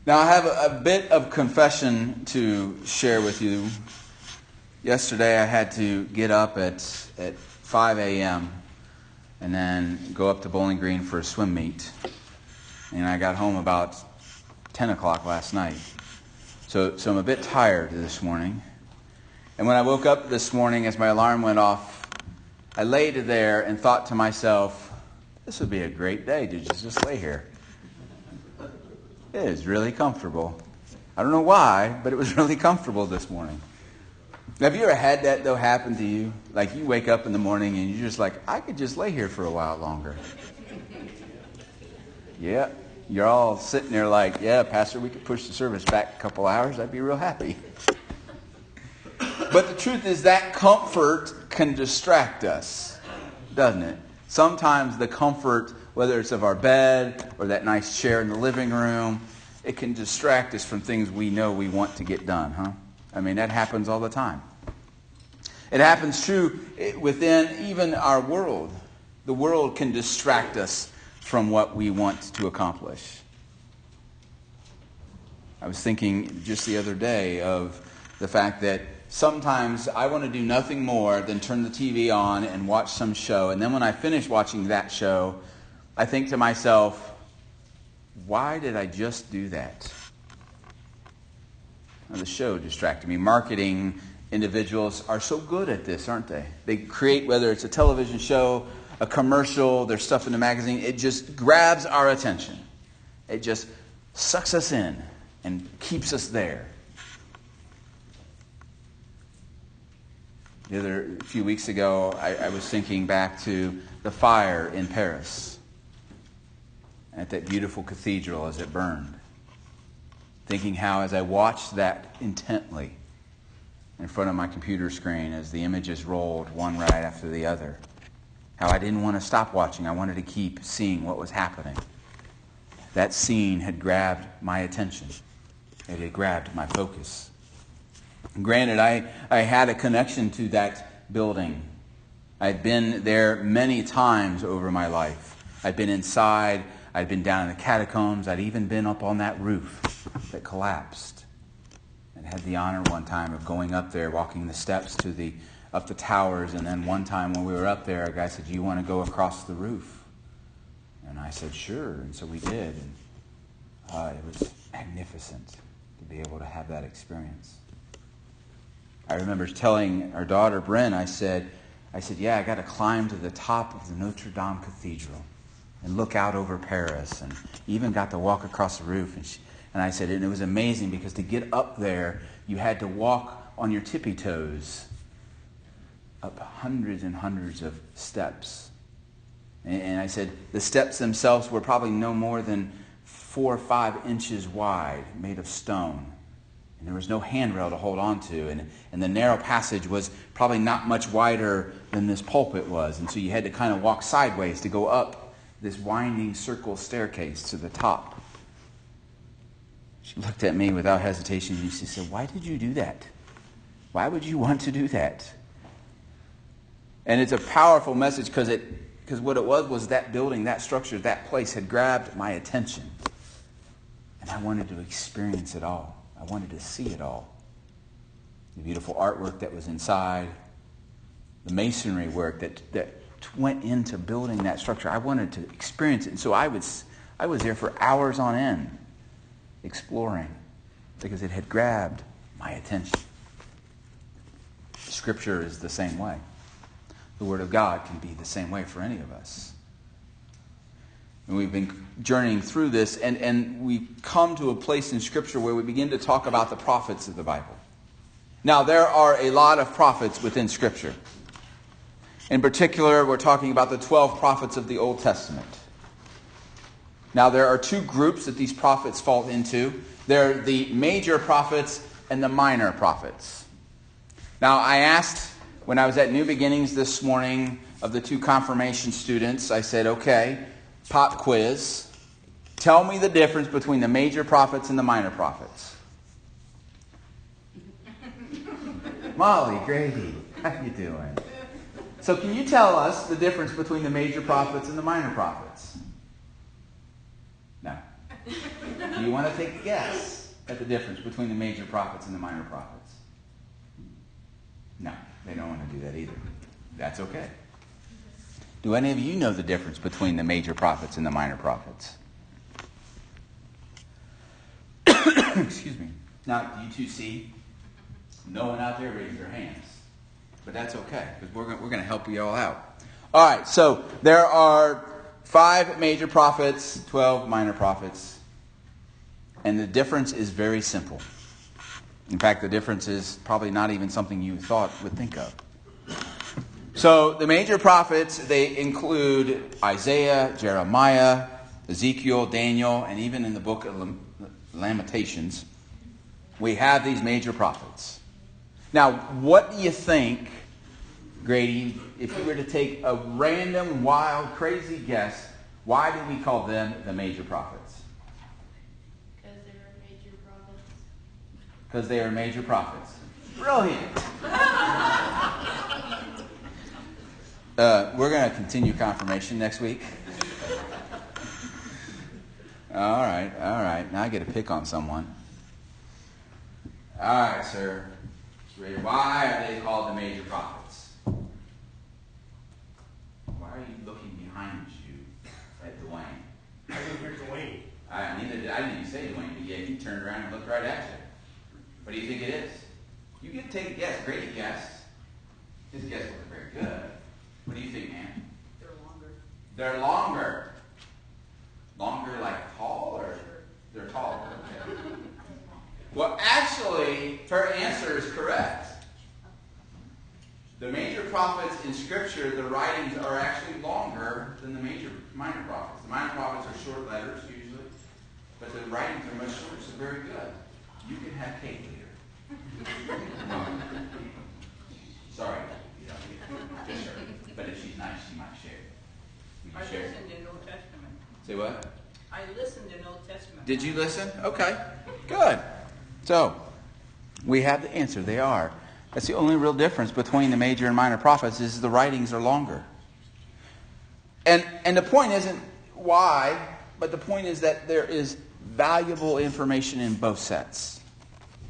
Now, I have a, a bit of confession to share with you. Yesterday, I had to get up at, at 5 a.m. and then go up to Bowling Green for a swim meet. And I got home about 10 o'clock last night. So, so I'm a bit tired this morning. And when I woke up this morning, as my alarm went off, I laid there and thought to myself, this would be a great day to just, just lay here. It is really comfortable. I don't know why, but it was *laughs* really comfortable this morning. Have you ever had that, though, happen to you? Like you wake up in the morning and you're just like, I could just lay here for a while longer. *laughs* Yeah, you're all sitting there like, yeah, Pastor, we could push the service back a couple hours. I'd be real happy. But the truth is that comfort can distract us, doesn't it? Sometimes the comfort, whether it's of our bed or that nice chair in the living room, it can distract us from things we know we want to get done, huh? I mean, that happens all the time. It happens true within even our world. The world can distract us from what we want to accomplish. I was thinking just the other day of the fact that sometimes I want to do nothing more than turn the TV on and watch some show. And then when I finish watching that show, I think to myself, why did I just do that? Now, the show distracted me. Marketing individuals are so good at this, aren't they? They create, whether it's a television show, a commercial, their stuff in the magazine, it just grabs our attention. It just sucks us in and keeps us there. The other few weeks ago, I, I was thinking back to the fire in Paris at that beautiful cathedral as it burned. Thinking how, as I watched that intently in front of my computer screen, as the images rolled one right after the other, how I didn't want to stop watching. I wanted to keep seeing what was happening. That scene had grabbed my attention, it had grabbed my focus. Granted, I, I had a connection to that building. I'd been there many times over my life. I'd been inside, I'd been down in the catacombs, I'd even been up on that roof that collapsed. And had the honor one time of going up there, walking the steps to the up the towers, and then one time when we were up there, a guy said, you want to go across the roof? And I said, Sure. And so we did. And uh, it was magnificent to be able to have that experience. I remember telling our daughter Bryn, I said, I said, yeah, I got to climb to the top of the Notre Dame Cathedral and look out over Paris, and even got to walk across the roof. And, she, and I said, and it was amazing because to get up there, you had to walk on your tippy toes up hundreds and hundreds of steps. And, and I said, the steps themselves were probably no more than four or five inches wide, made of stone. And there was no handrail to hold on to. And, and the narrow passage was probably not much wider than this pulpit was. And so you had to kind of walk sideways to go up this winding circle staircase to the top. She looked at me without hesitation and she said, Why did you do that? Why would you want to do that? And it's a powerful message because it because what it was was that building, that structure, that place had grabbed my attention. And I wanted to experience it all. I wanted to see it all. The beautiful artwork that was inside, the masonry work that, that went into building that structure. I wanted to experience it. And so I was, I was there for hours on end exploring because it had grabbed my attention. Scripture is the same way. The Word of God can be the same way for any of us. And we've been journeying through this, and, and we come to a place in Scripture where we begin to talk about the prophets of the Bible. Now, there are a lot of prophets within Scripture. In particular, we're talking about the 12 prophets of the Old Testament. Now, there are two groups that these prophets fall into they're the major prophets and the minor prophets. Now, I asked when I was at New Beginnings this morning of the two confirmation students, I said, okay, pop quiz. Tell me the difference between the major prophets and the minor prophets. *laughs* Molly, Grady, how you doing? So can you tell us the difference between the major prophets and the minor prophets? No. Do you want to take a guess at the difference between the major prophets and the minor prophets? No, they don't want to do that either. That's okay. Do any of you know the difference between the major prophets and the minor prophets? *coughs* Excuse me. Now, do you two see? No one out there raised their hands. But that's okay, because we're going we're to help you all out. All right, so there are five major prophets, 12 minor prophets. And the difference is very simple. In fact, the difference is probably not even something you thought would think of. So the major prophets, they include Isaiah, Jeremiah, Ezekiel, Daniel, and even in the book of Lamentations, we have these major prophets. Now, what do you think, Grady, if you were to take a random, wild, crazy guess, why do we call them the major prophets? Because they were major prophets. Because they are major prophets. Brilliant. *laughs* Uh, we're going to continue confirmation next week. all right, all right. Now I get to pick on someone. All right, sir. Why are they called the major prophets? Why are you looking behind you at Dwayne? I didn't hear Dwayne. I neither did I didn't even say Dwayne, but yeah, he turned around and looked right at you. What do you think it is? You get to take a guess. Great guess. His guess wasn't very good. What do you think, man? They're longer. They're longer. Longer like tall or they're taller? Okay. Well, actually, her answer is correct. The major prophets in Scripture, the writings are actually longer than the major minor prophets. The minor prophets are short letters usually, but the writings are much shorter, so very good. You can have cake later. *laughs* Sorry, you don't get her. But if she's nice, she might share. You I share. listened in Old Testament. Say what? I listened in Old Testament. Did you listen? Okay, good. So, we have the answer. They are. That's the only real difference between the major and minor prophets is the writings are longer. And, and the point isn't why, but the point is that there is valuable information in both sets,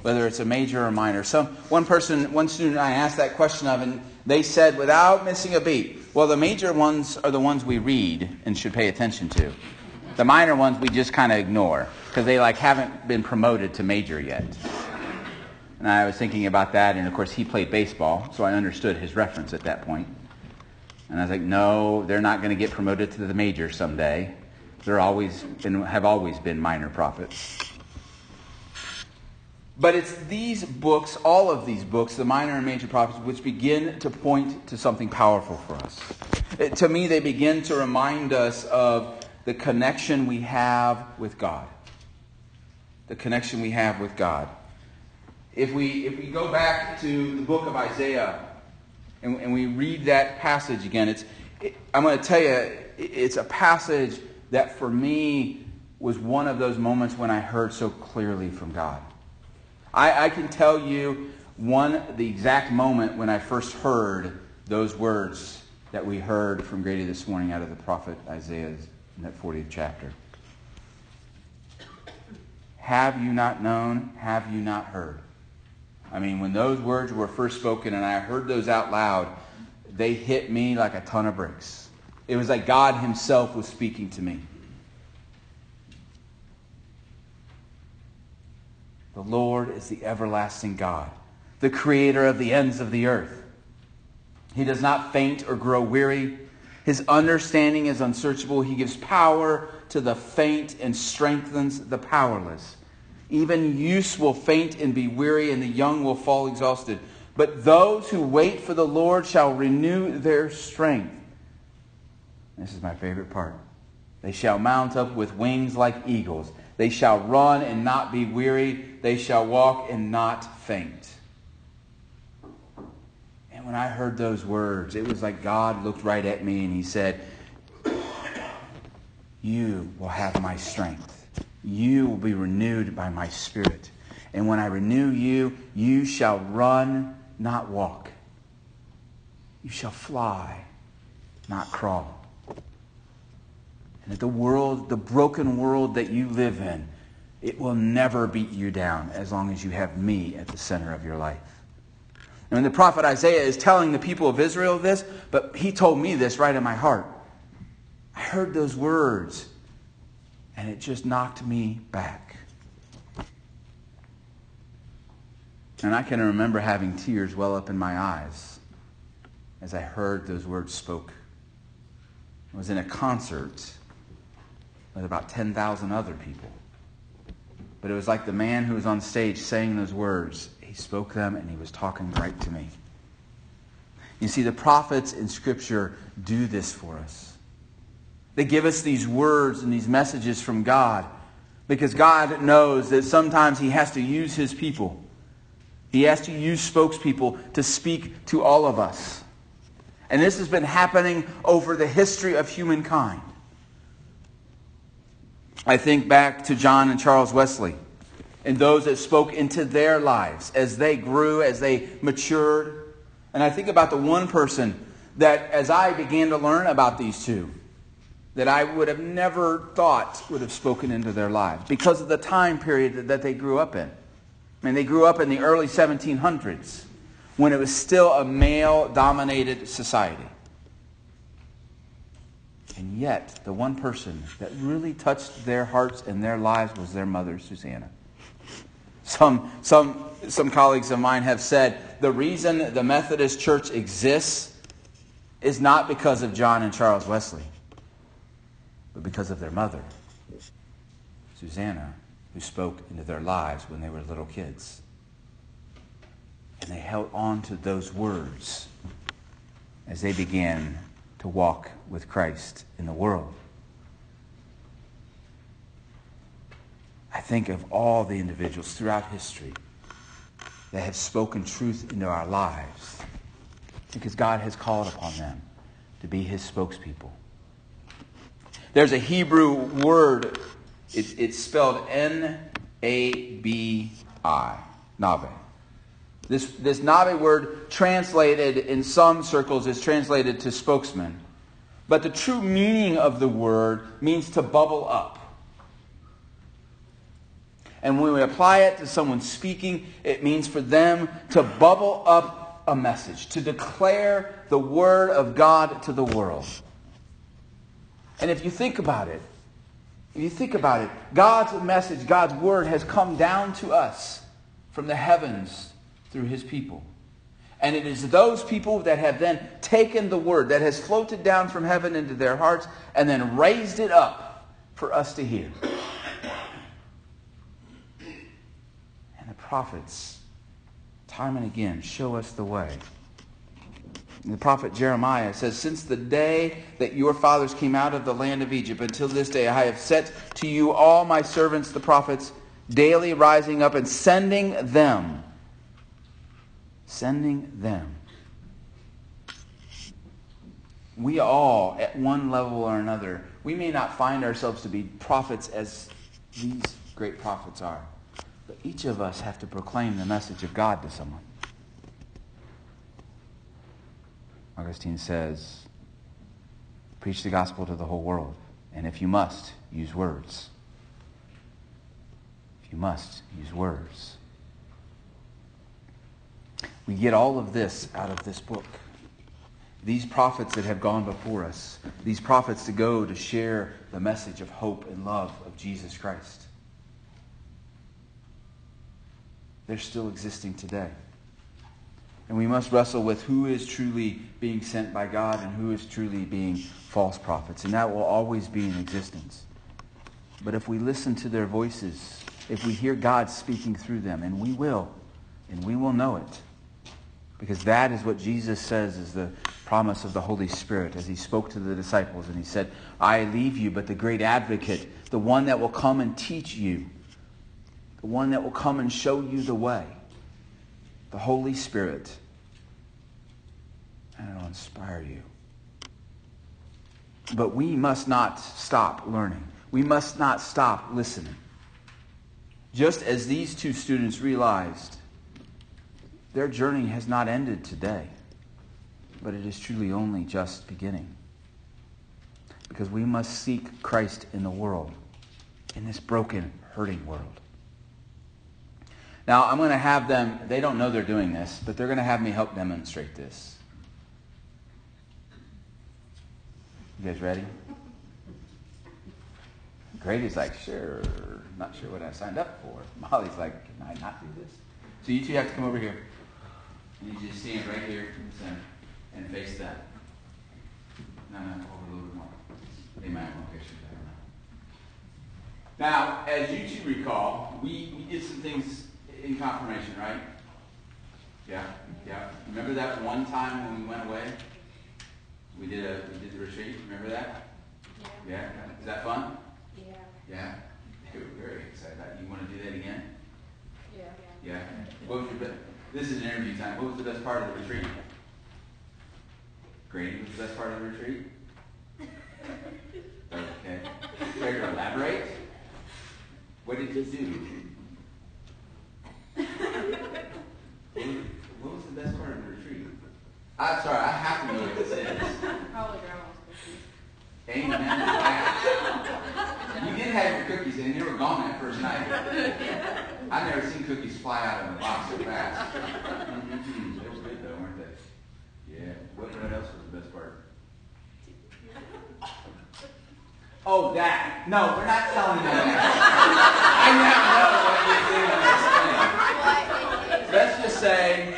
whether it's a major or minor. Some, one person, one student I asked that question of, and they said without missing a beat, well, the major ones are the ones we read and should pay attention to. The minor ones we just kind of ignore because they like haven't been promoted to major yet. And I was thinking about that, and of course he played baseball, so I understood his reference at that point. And I was like, no, they're not going to get promoted to the major someday. They're always been, have always been minor prophets. But it's these books, all of these books, the minor and major prophets, which begin to point to something powerful for us. It, to me, they begin to remind us of the connection we have with God. The connection we have with God. If we, if we go back to the book of Isaiah and, and we read that passage again, it's, it, I'm going to tell you, it's a passage that for me was one of those moments when I heard so clearly from God. I, I can tell you one, the exact moment when I first heard those words that we heard from Grady this morning out of the prophet Isaiah in that 40th chapter. Have you not known? Have you not heard? I mean, when those words were first spoken and I heard those out loud, they hit me like a ton of bricks. It was like God Himself was speaking to me. The Lord is the everlasting God, the creator of the ends of the earth. He does not faint or grow weary. His understanding is unsearchable. He gives power to the faint and strengthens the powerless. Even youths will faint and be weary, and the young will fall exhausted. But those who wait for the Lord shall renew their strength. This is my favorite part. They shall mount up with wings like eagles. They shall run and not be weary. They shall walk and not faint. And when I heard those words, it was like God looked right at me and he said, You will have my strength. You will be renewed by my spirit. And when I renew you, you shall run, not walk. You shall fly, not crawl. And that the world, the broken world that you live in, it will never beat you down as long as you have me at the center of your life. And when the prophet Isaiah is telling the people of Israel this, but he told me this right in my heart. I heard those words, and it just knocked me back. And I can remember having tears well up in my eyes as I heard those words spoke. I was in a concert with about 10,000 other people. But it was like the man who was on stage saying those words, he spoke them and he was talking right to me. You see, the prophets in Scripture do this for us. They give us these words and these messages from God because God knows that sometimes He has to use His people. He has to use spokespeople to speak to all of us. And this has been happening over the history of humankind. I think back to John and Charles Wesley and those that spoke into their lives as they grew, as they matured. And I think about the one person that as I began to learn about these two, that I would have never thought would have spoken into their lives because of the time period that they grew up in. I mean, they grew up in the early 1700s when it was still a male dominated society. And yet, the one person that really touched their hearts and their lives was their mother, Susanna. Some, some, some colleagues of mine have said the reason the Methodist Church exists is not because of John and Charles Wesley, but because of their mother, Susanna, who spoke into their lives when they were little kids. And they held on to those words as they began to walk with Christ in the world. I think of all the individuals throughout history that have spoken truth into our lives because God has called upon them to be his spokespeople. There's a Hebrew word, it's, it's spelled N A B I, Nabi. This, this Nabi word, translated in some circles, is translated to spokesman. But the true meaning of the word means to bubble up. And when we apply it to someone speaking, it means for them to bubble up a message, to declare the word of God to the world. And if you think about it, if you think about it, God's message, God's word has come down to us from the heavens through his people. And it is those people that have then taken the word that has floated down from heaven into their hearts and then raised it up for us to hear. And the prophets, time and again, show us the way. The prophet Jeremiah says, Since the day that your fathers came out of the land of Egypt until this day, I have set to you all my servants, the prophets, daily rising up and sending them sending them. We all, at one level or another, we may not find ourselves to be prophets as these great prophets are, but each of us have to proclaim the message of God to someone. Augustine says, preach the gospel to the whole world, and if you must, use words. If you must, use words. We get all of this out of this book. These prophets that have gone before us, these prophets to go to share the message of hope and love of Jesus Christ. They're still existing today. And we must wrestle with who is truly being sent by God and who is truly being false prophets. And that will always be in existence. But if we listen to their voices, if we hear God speaking through them, and we will, and we will know it, because that is what Jesus says is the promise of the Holy Spirit as he spoke to the disciples and he said, I leave you, but the great advocate, the one that will come and teach you, the one that will come and show you the way, the Holy Spirit, and it'll inspire you. But we must not stop learning. We must not stop listening. Just as these two students realized their journey has not ended today, but it is truly only just beginning. Because we must seek Christ in the world, in this broken, hurting world. Now, I'm going to have them, they don't know they're doing this, but they're going to have me help demonstrate this. You guys ready? Grady's like, sure, not sure what I signed up for. Molly's like, can I not do this? So you two have to come over here. And you just stand right here in the center and face that. No, no, over a little bit more. They might want pictures, I don't know. Now, as you two recall, we, we did some things in confirmation, right? Yeah, yeah. Remember that one time when we went away? We did a we did the retreat. Remember that? Yeah. Yeah. Is that fun? Yeah. Yeah. They were very excited. You want to do that again? Yeah. Yeah. What was your best? This is an interview time. What was the best part of the retreat? Grady was the best part of the retreat. *laughs* Okay. Care to elaborate? What did you do? What was, the best part of the retreat? I'm sorry, I have to know what this is. went in. You did have your cookies, and you were gone that first night. I've never seen cookies fly out of a box so fast. Mm-mm-mm. They were good though, weren't they? Yeah. What, what else was the best part? Oh, that. No, we're not telling them that. I now know what you do in this thing. Let's just say,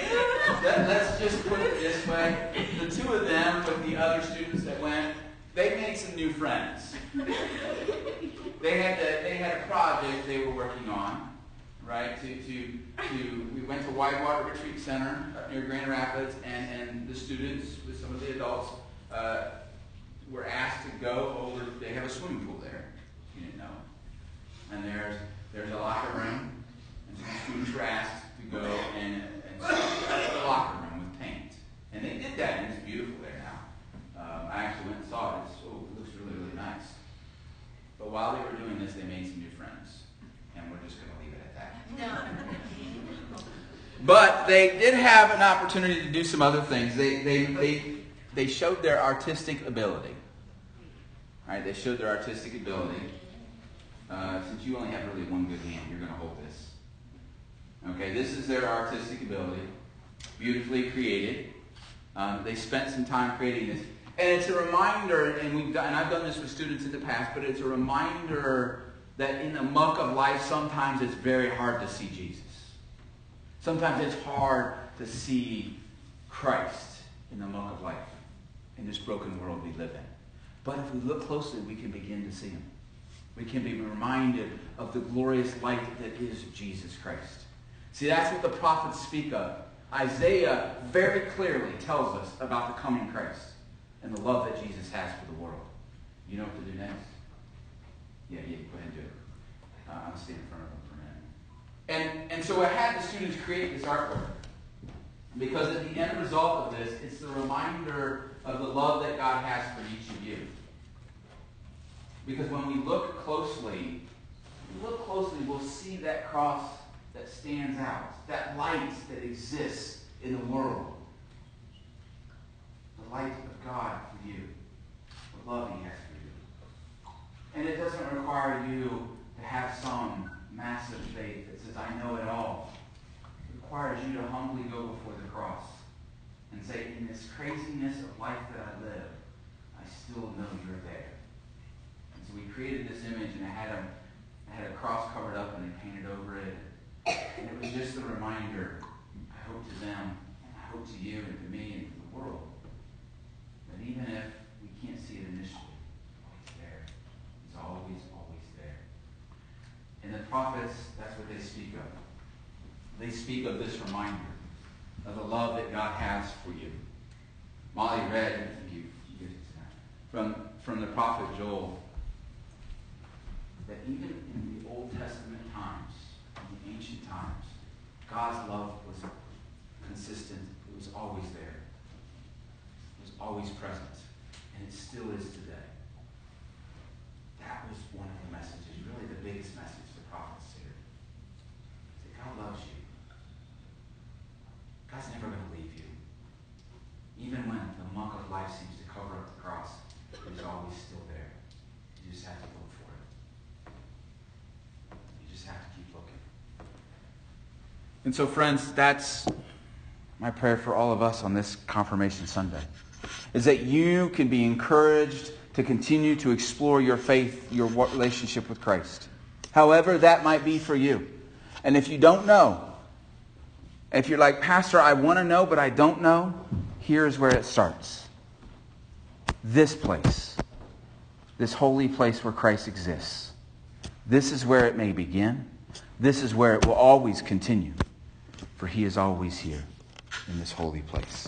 let, let's just put it this way. The two of them with the other students that went, they made some new friends. They had, a, they had a project they were working on, right? To, to, to, we went to Whitewater Retreat Center up near Grand Rapids, and, and the students with some of the adults uh, were asked to go over. They have a swimming pool there. You didn't know. And there's there's a locker room, and so the students were asked go and, and the locker room with paint. And they did that, and it's beautiful there now. Um, I actually went and saw it. It's, oh, it looks really, really nice. But while they were doing this, they made some new friends. And we're just going to leave it at that. No. But they did have an opportunity to do some other things. They, they, they, they showed their artistic ability. All right, they showed their artistic ability. Uh, since you only have really one good hand, you're going to hold this. Okay, this is their artistic ability. Beautifully created. Um, they spent some time creating this. And it's a reminder, and we've done, and I've done this with students in the past, but it's a reminder that in the muck of life, sometimes it's very hard to see Jesus. Sometimes it's hard to see Christ in the muck of life, in this broken world we live in. But if we look closely, we can begin to see him. We can be reminded of the glorious light that is Jesus Christ. See, that's what the prophets speak of. Isaiah very clearly tells us about the coming Christ and the love that Jesus has for the world. You know what to do next? Yeah, yeah, go ahead and do it. Uh, I'm staying in front of them for a minute. And, and so I had the students create this artwork. Because at the end result of this, it's the reminder of the love that God has for each of you. Because when we look closely, we look closely, we'll see that cross that stands out, that light that exists in the world. The light of God for you, the love He has for you. And it doesn't require you to have some massive faith that says, I know it all. It requires you to humbly go before the cross and say, in this craziness of life that I live, I still know you're there. And so we created this image, and I had a, I had a cross covered up, and they painted over it. And it was just a reminder, I hope to them, and I hope to you, and to me, and to the world, that even if we can't see it initially, it's there. It's always, always there. And the prophets, that's what they speak of. They speak of this reminder of the love that God has for you. Molly read, you, you from, from the prophet Joel, that even in the Old Testament ancient times, God's love was consistent. It was always there. It was always present. And it still is today. That was one of the messages, really the biggest message the prophets shared. That God loves you. God's never going to leave you. Even when the muck of life seems to cover up the cross, He's always still there. You just have to look for it. You just have to keep looking. And so, friends, that's my prayer for all of us on this Confirmation Sunday. Is that you can be encouraged to continue to explore your faith, your relationship with Christ. However that might be for you. And if you don't know, if you're like, Pastor, I want to know, but I don't know, here's where it starts. This place, this holy place where Christ exists. This is where it may begin. This is where it will always continue, for he is always here in this holy place.